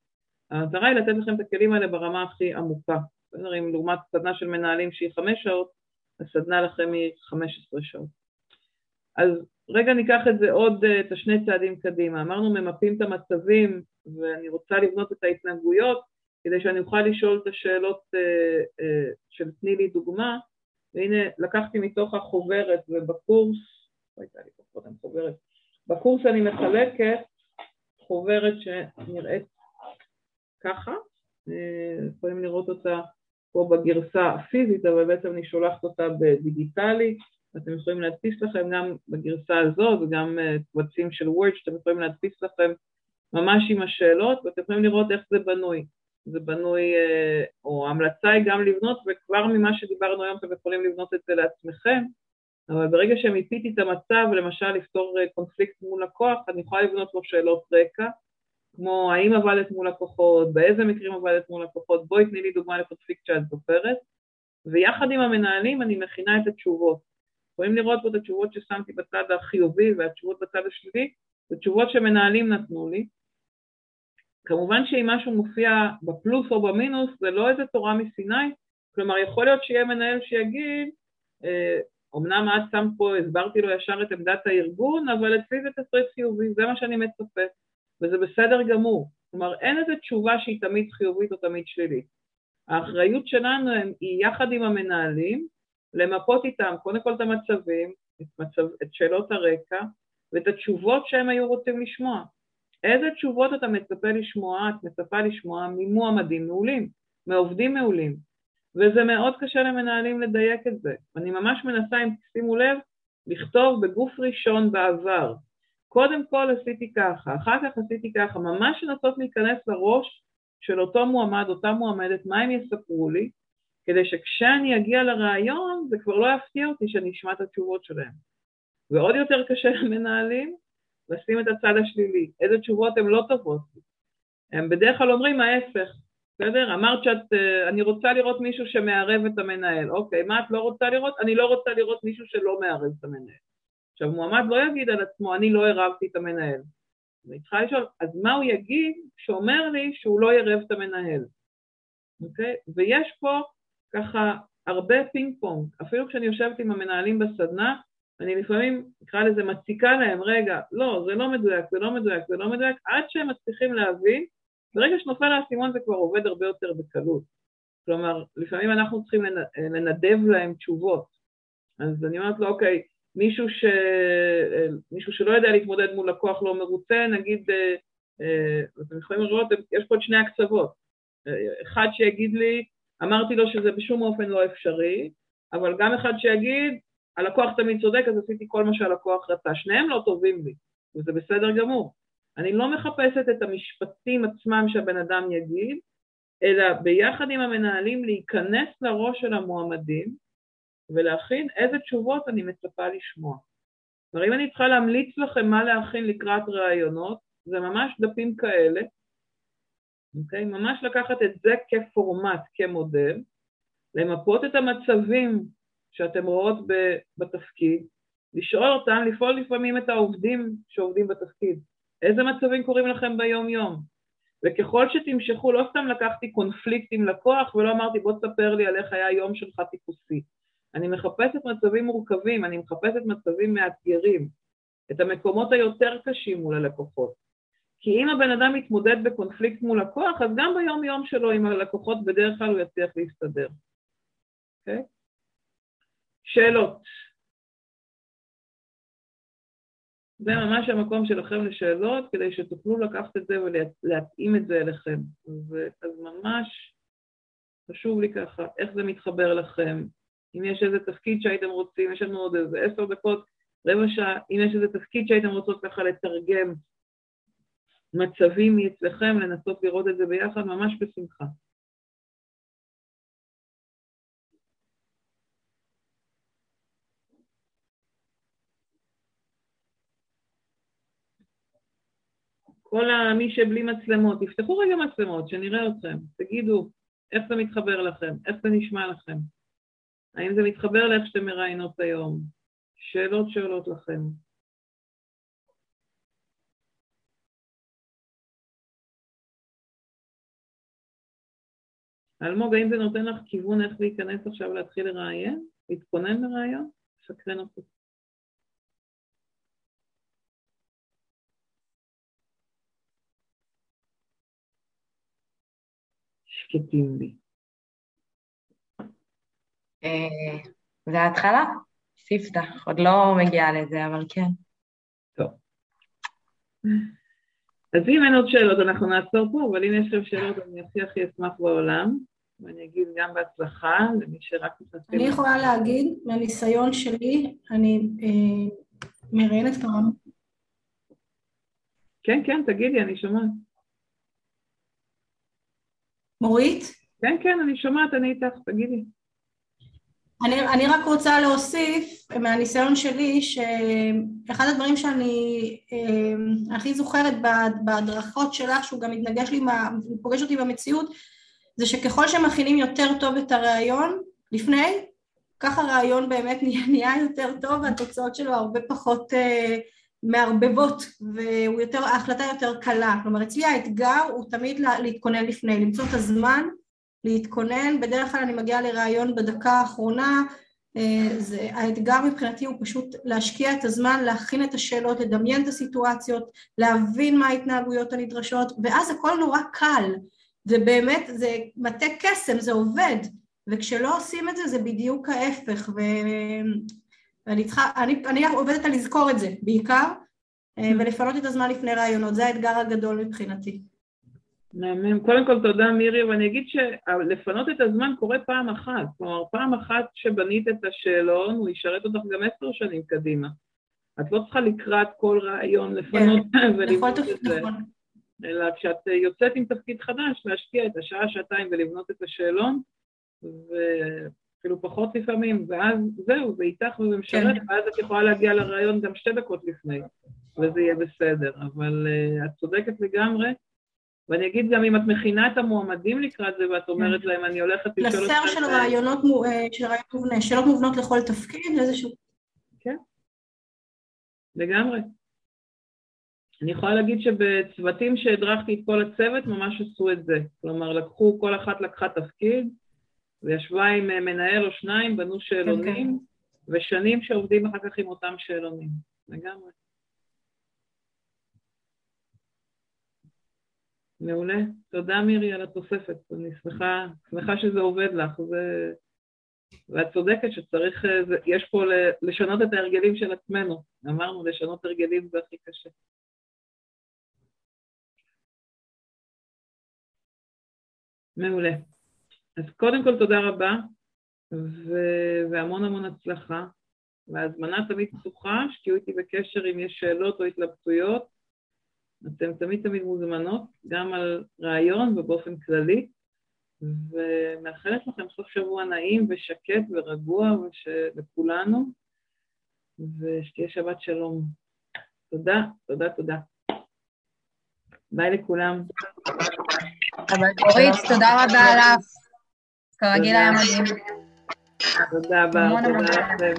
המטרה היא לתת לכם את הכלים האלה ברמה הכי עמוקה, בסדר? אם לעומת סדנה של מנהלים שהיא חמש שעות, הסדנה לכם היא חמש עשרה שעות. אז רגע ניקח את זה עוד, אה, את השני צעדים קדימה. אמרנו ממפים את המצבים ואני רוצה לבנות את ההתנהגויות כדי שאני אוכל לשאול את השאלות אה, אה, של תני לי דוגמה, והנה לקחתי מתוך החוברת ובקורס, לא הייתה לי פה קודם חוברת, בקורס אני מחלקת חוברת שנראית ככה, יכולים לראות אותה פה בגרסה הפיזית, אבל בעצם אני שולחת אותה בדיגיטלי, אתם יכולים להדפיס לכם גם בגרסה הזאת וגם אה, קבצים של וורד שאתם יכולים להדפיס לכם ממש עם השאלות ואתם יכולים לראות איך זה בנוי. זה בנוי, אה, או ההמלצה היא גם לבנות, וכבר ממה שדיברנו היום אתם יכולים לבנות את זה לעצמכם, אבל ברגע שמיפיתי את המצב, למשל לפתור אה, קונפליקט מול לקוח, אני יכולה לבנות לו שאלות רקע, כמו האם עבדת מול לקוחות, באיזה מקרים עבדת מול לקוחות, בואי תני לי דוגמה לקונפליקט שאת זוכרת, ויחד עם המנהלים אני מכינה את התשובות. יכולים לראות פה את התשובות ששמתי בצד החיובי והתשובות בצד השלילי, זה תשובות שמנהלים נתנו לי. כמובן שאם משהו מופיע בפלוס או במינוס, זה לא איזה תורה מסיני, כלומר יכול להיות שיהיה מנהל שיגיד, אה, אמנם את שמת פה, הסברתי לו ישר את עמדת הארגון, אבל אצלי זה תסריט חיובי, זה מה שאני מצפה, וזה בסדר גמור. כלומר, אין איזו תשובה שהיא תמיד חיובית או תמיד שלילית. האחריות שלנו היא יחד עם המנהלים, למפות איתם קודם כל את המצבים, את, מצב, את שאלות הרקע ואת התשובות שהם היו רוצים לשמוע. איזה תשובות אתה מצפה לשמוע, את מצפה לשמוע ממועמדים מעולים, מעובדים מעולים. וזה מאוד קשה למנהלים לדייק את זה. אני ממש מנסה, אם תשימו לב, לכתוב בגוף ראשון בעבר. קודם כל עשיתי ככה, אחר כך עשיתי ככה, ממש לנסות להיכנס לראש של אותו מועמד, אותה מועמדת, מה הם יספרו לי, כדי שכשאני אגיע לראיון זה כבר לא יפתיע אותי שאני אשמע את התשובות שלהם. ועוד יותר קשה למנהלים לשים את הצד השלילי, איזה תשובות הן לא טובות. הם בדרך כלל אומרים ההפך, בסדר? אמרת שאת, אה, אני רוצה לראות מישהו שמערב את המנהל. אוקיי, מה את לא רוצה לראות? אני לא רוצה לראות מישהו שלא מערב את המנהל. עכשיו, מועמד לא יגיד על עצמו, אני לא ערבתי את המנהל. אני צריכה לשאול, אז מה הוא יגיד שאומר לי שהוא לא יערב את המנהל? אוקיי? ויש פה ככה הרבה פינג פונג. אפילו כשאני יושבת עם המנהלים בסדנה, אני לפעמים, נקרא לזה, מציקה להם, רגע, לא, זה לא מדויק, זה לא מדויק, זה לא מדויק, עד שהם מצליחים להבין ברגע שנופל האסימון זה כבר עובד הרבה יותר בקלות. כלומר, לפעמים אנחנו צריכים לנדב להם תשובות. אז אני אומרת לו, אוקיי, מישהו, ש... מישהו שלא יודע להתמודד מול לקוח לא מרוצה, נגיד, אה, אה, אתם יכולים לראות, יש פה את שני הקצוות. אחד שיגיד לי, אמרתי לו שזה בשום אופן לא אפשרי, אבל גם אחד שיגיד, הלקוח תמיד צודק, אז עשיתי כל מה שהלקוח רצה. שניהם לא טובים לי, וזה בסדר גמור. אני לא מחפשת את המשפטים עצמם שהבן אדם יגיד, אלא ביחד עם המנהלים להיכנס לראש של המועמדים ולהכין איזה תשובות אני מצפה לשמוע. כלומר, אם אני צריכה להמליץ לכם מה להכין לקראת ראיונות, זה ממש דפים כאלה, אוקיי? ממש לקחת את זה כפורמט, כמודל, למפות את המצבים שאתם רואות בתפקיד, לשאול אותם, לפעול לפעמים את העובדים שעובדים בתפקיד. איזה מצבים קורים לכם ביום-יום? וככל שתמשכו, לא סתם לקחתי קונפליקט עם לקוח ולא אמרתי בוא תספר לי על איך היה היום שלך טיפוסי. אני מחפשת מצבים מורכבים, אני מחפשת מצבים מאתגרים, את המקומות היותר קשים מול הלקוחות. כי אם הבן אדם מתמודד בקונפליקט מול לקוח, אז גם ביום-יום שלו עם הלקוחות בדרך כלל הוא יצליח להסתדר. Okay? אוקיי? שאלות. זה ממש המקום שלכם לשאלות, כדי שתוכלו לקחת את זה ולהתאים את זה אליכם. אז ממש חשוב לי ככה, איך זה מתחבר לכם, אם יש איזה תפקיד שהייתם רוצים, יש לנו עוד איזה עשר דקות, רבע שעה, אם יש איזה תפקיד שהייתם רוצות ככה לתרגם מצבים מאצלכם, לנסות לראות את זה ביחד, ממש בשמחה. כל מי שבלי מצלמות, תפתחו רגע מצלמות, שנראה אתכם, תגידו איך זה מתחבר לכם, איך זה נשמע לכם, האם זה מתחבר לאיך שאתם מראיינות היום, שאלות שעולות לכם. אלמוג, האם זה נותן לך כיוון איך להיכנס עכשיו להתחיל לראיין? להתכונן לראיון? סקרן אותי. שקטים לי.
אה, זה ההתחלה? ספתח, עוד לא מגיעה לזה, אבל כן.
טוב. אז אם אין עוד שאלות, אנחנו נעצור פה, אבל אם יש לכם שאלות, אני הכי הכי אשמח בעולם. ואני אגיד גם בהצלחה למי שרק
מתנצל. אני יכולה להגיד, מהניסיון שלי, אני אה, מראיינת כמה...
כן, כן, תגידי, אני שומעת.
מורית?
כן, כן, אני שומעת, אני איתך, תגידי.
אני, אני רק רוצה להוסיף מהניסיון שלי שאחד הדברים שאני אה, הכי זוכרת בהדרכות שלך שהוא גם מתנגש לי, פוגש אותי במציאות זה שככל שמכינים יותר טוב את הרעיון לפני ככה הרעיון באמת נהיה, נהיה יותר טוב והתוצאות שלו הרבה פחות אה, מערבבות וההחלטה יותר קלה. כלומר אצלי האתגר הוא תמיד להתכונן לפני למצוא את הזמן להתכונן, בדרך כלל אני מגיעה לראיון בדקה האחרונה, אה, זה, האתגר מבחינתי הוא פשוט להשקיע את הזמן, להכין את השאלות, לדמיין את הסיטואציות, להבין מה ההתנהגויות הנדרשות, ואז הכל נורא קל, ובאמת זה מטה קסם, זה עובד, וכשלא עושים את זה זה בדיוק ההפך, ו... ואני צריכה, אני, אני עובדת על לזכור את זה בעיקר, אה, ולפנות את הזמן לפני ראיונות, זה האתגר הגדול מבחינתי.
מהמם. קודם כל תודה מירי, ואני אגיד שלפנות את הזמן קורה פעם אחת. כלומר, פעם אחת שבנית את השאלון, הוא ישרת אותך גם עשר שנים קדימה. את לא צריכה לקראת כל רעיון לפנות כן, ולבנות את זה. נכון. אלא כשאת יוצאת עם תפקיד חדש, להשקיע את השעה, שעתיים ולבנות את השאלון, ואפילו פחות לפעמים, ואז זהו, זה איתך וזה משרת, כן. ואז את יכולה להגיע לרעיון גם שתי דקות לפני, וזה יהיה בסדר. אבל uh, את צודקת לגמרי. ואני אגיד גם אם את מכינה את המועמדים לקראת זה ואת אומרת כן. להם אני הולכת
לשאול אתכם... של רעיונות, אה, של רעיון מובנה, שאלות מובנות לכל תפקיד, איזשהו...
כן, לגמרי. אני יכולה להגיד שבצוותים שהדרכתי את כל הצוות ממש עשו את זה. כלומר, לקחו, כל אחת לקחה תפקיד, וישבה עם אה, מנהל או שניים, בנו שאלונים, כן, כן. ושנים שעובדים אחר כך עם אותם שאלונים. לגמרי. מעולה. תודה מירי על התוספת. אני שמחה, שמחה שזה עובד לך. זה... ואת צודקת שצריך, זה, יש פה לשנות את ההרגלים של עצמנו. אמרנו, לשנות הרגלים זה הכי קשה. מעולה. אז קודם כל תודה רבה, ו... והמון המון הצלחה. וההזמנה תמיד פתוחה, שתהיו איתי בקשר אם יש שאלות או התלבטויות. אתן תמיד תמיד מוזמנות, גם על רעיון ובאופן כללי, ומאחלת לכם סוף שבוע נעים ושקט ורגוע וש... לכולנו, ושתהיה שבת שלום. תודה, תודה, תודה. ביי לכולם.
אורית, תודה רבה לך. כרגיל היה מדהים.
תודה, בר, תודה לכם.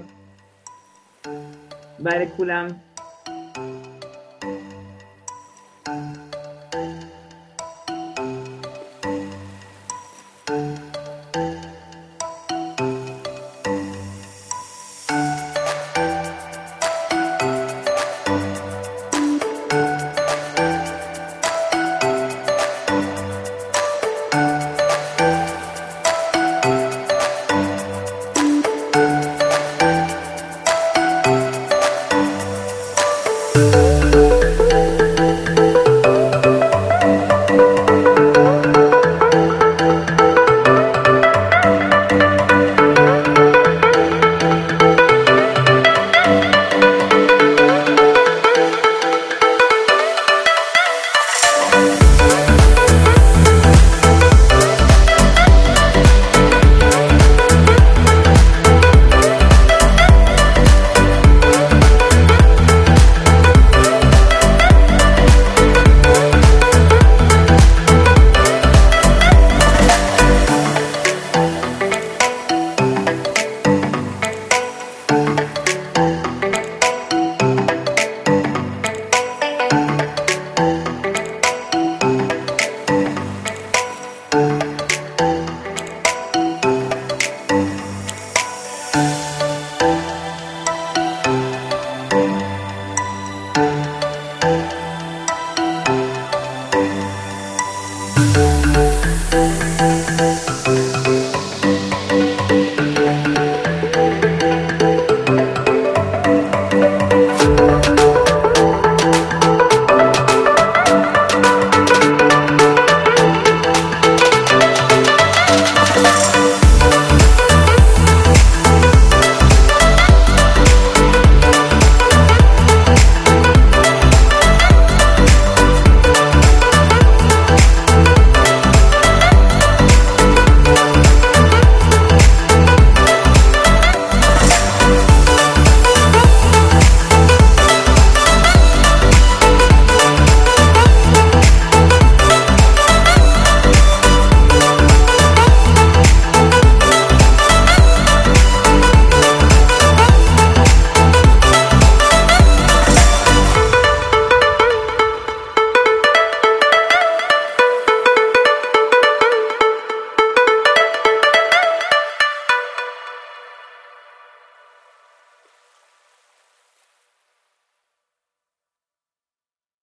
ביי לכולם.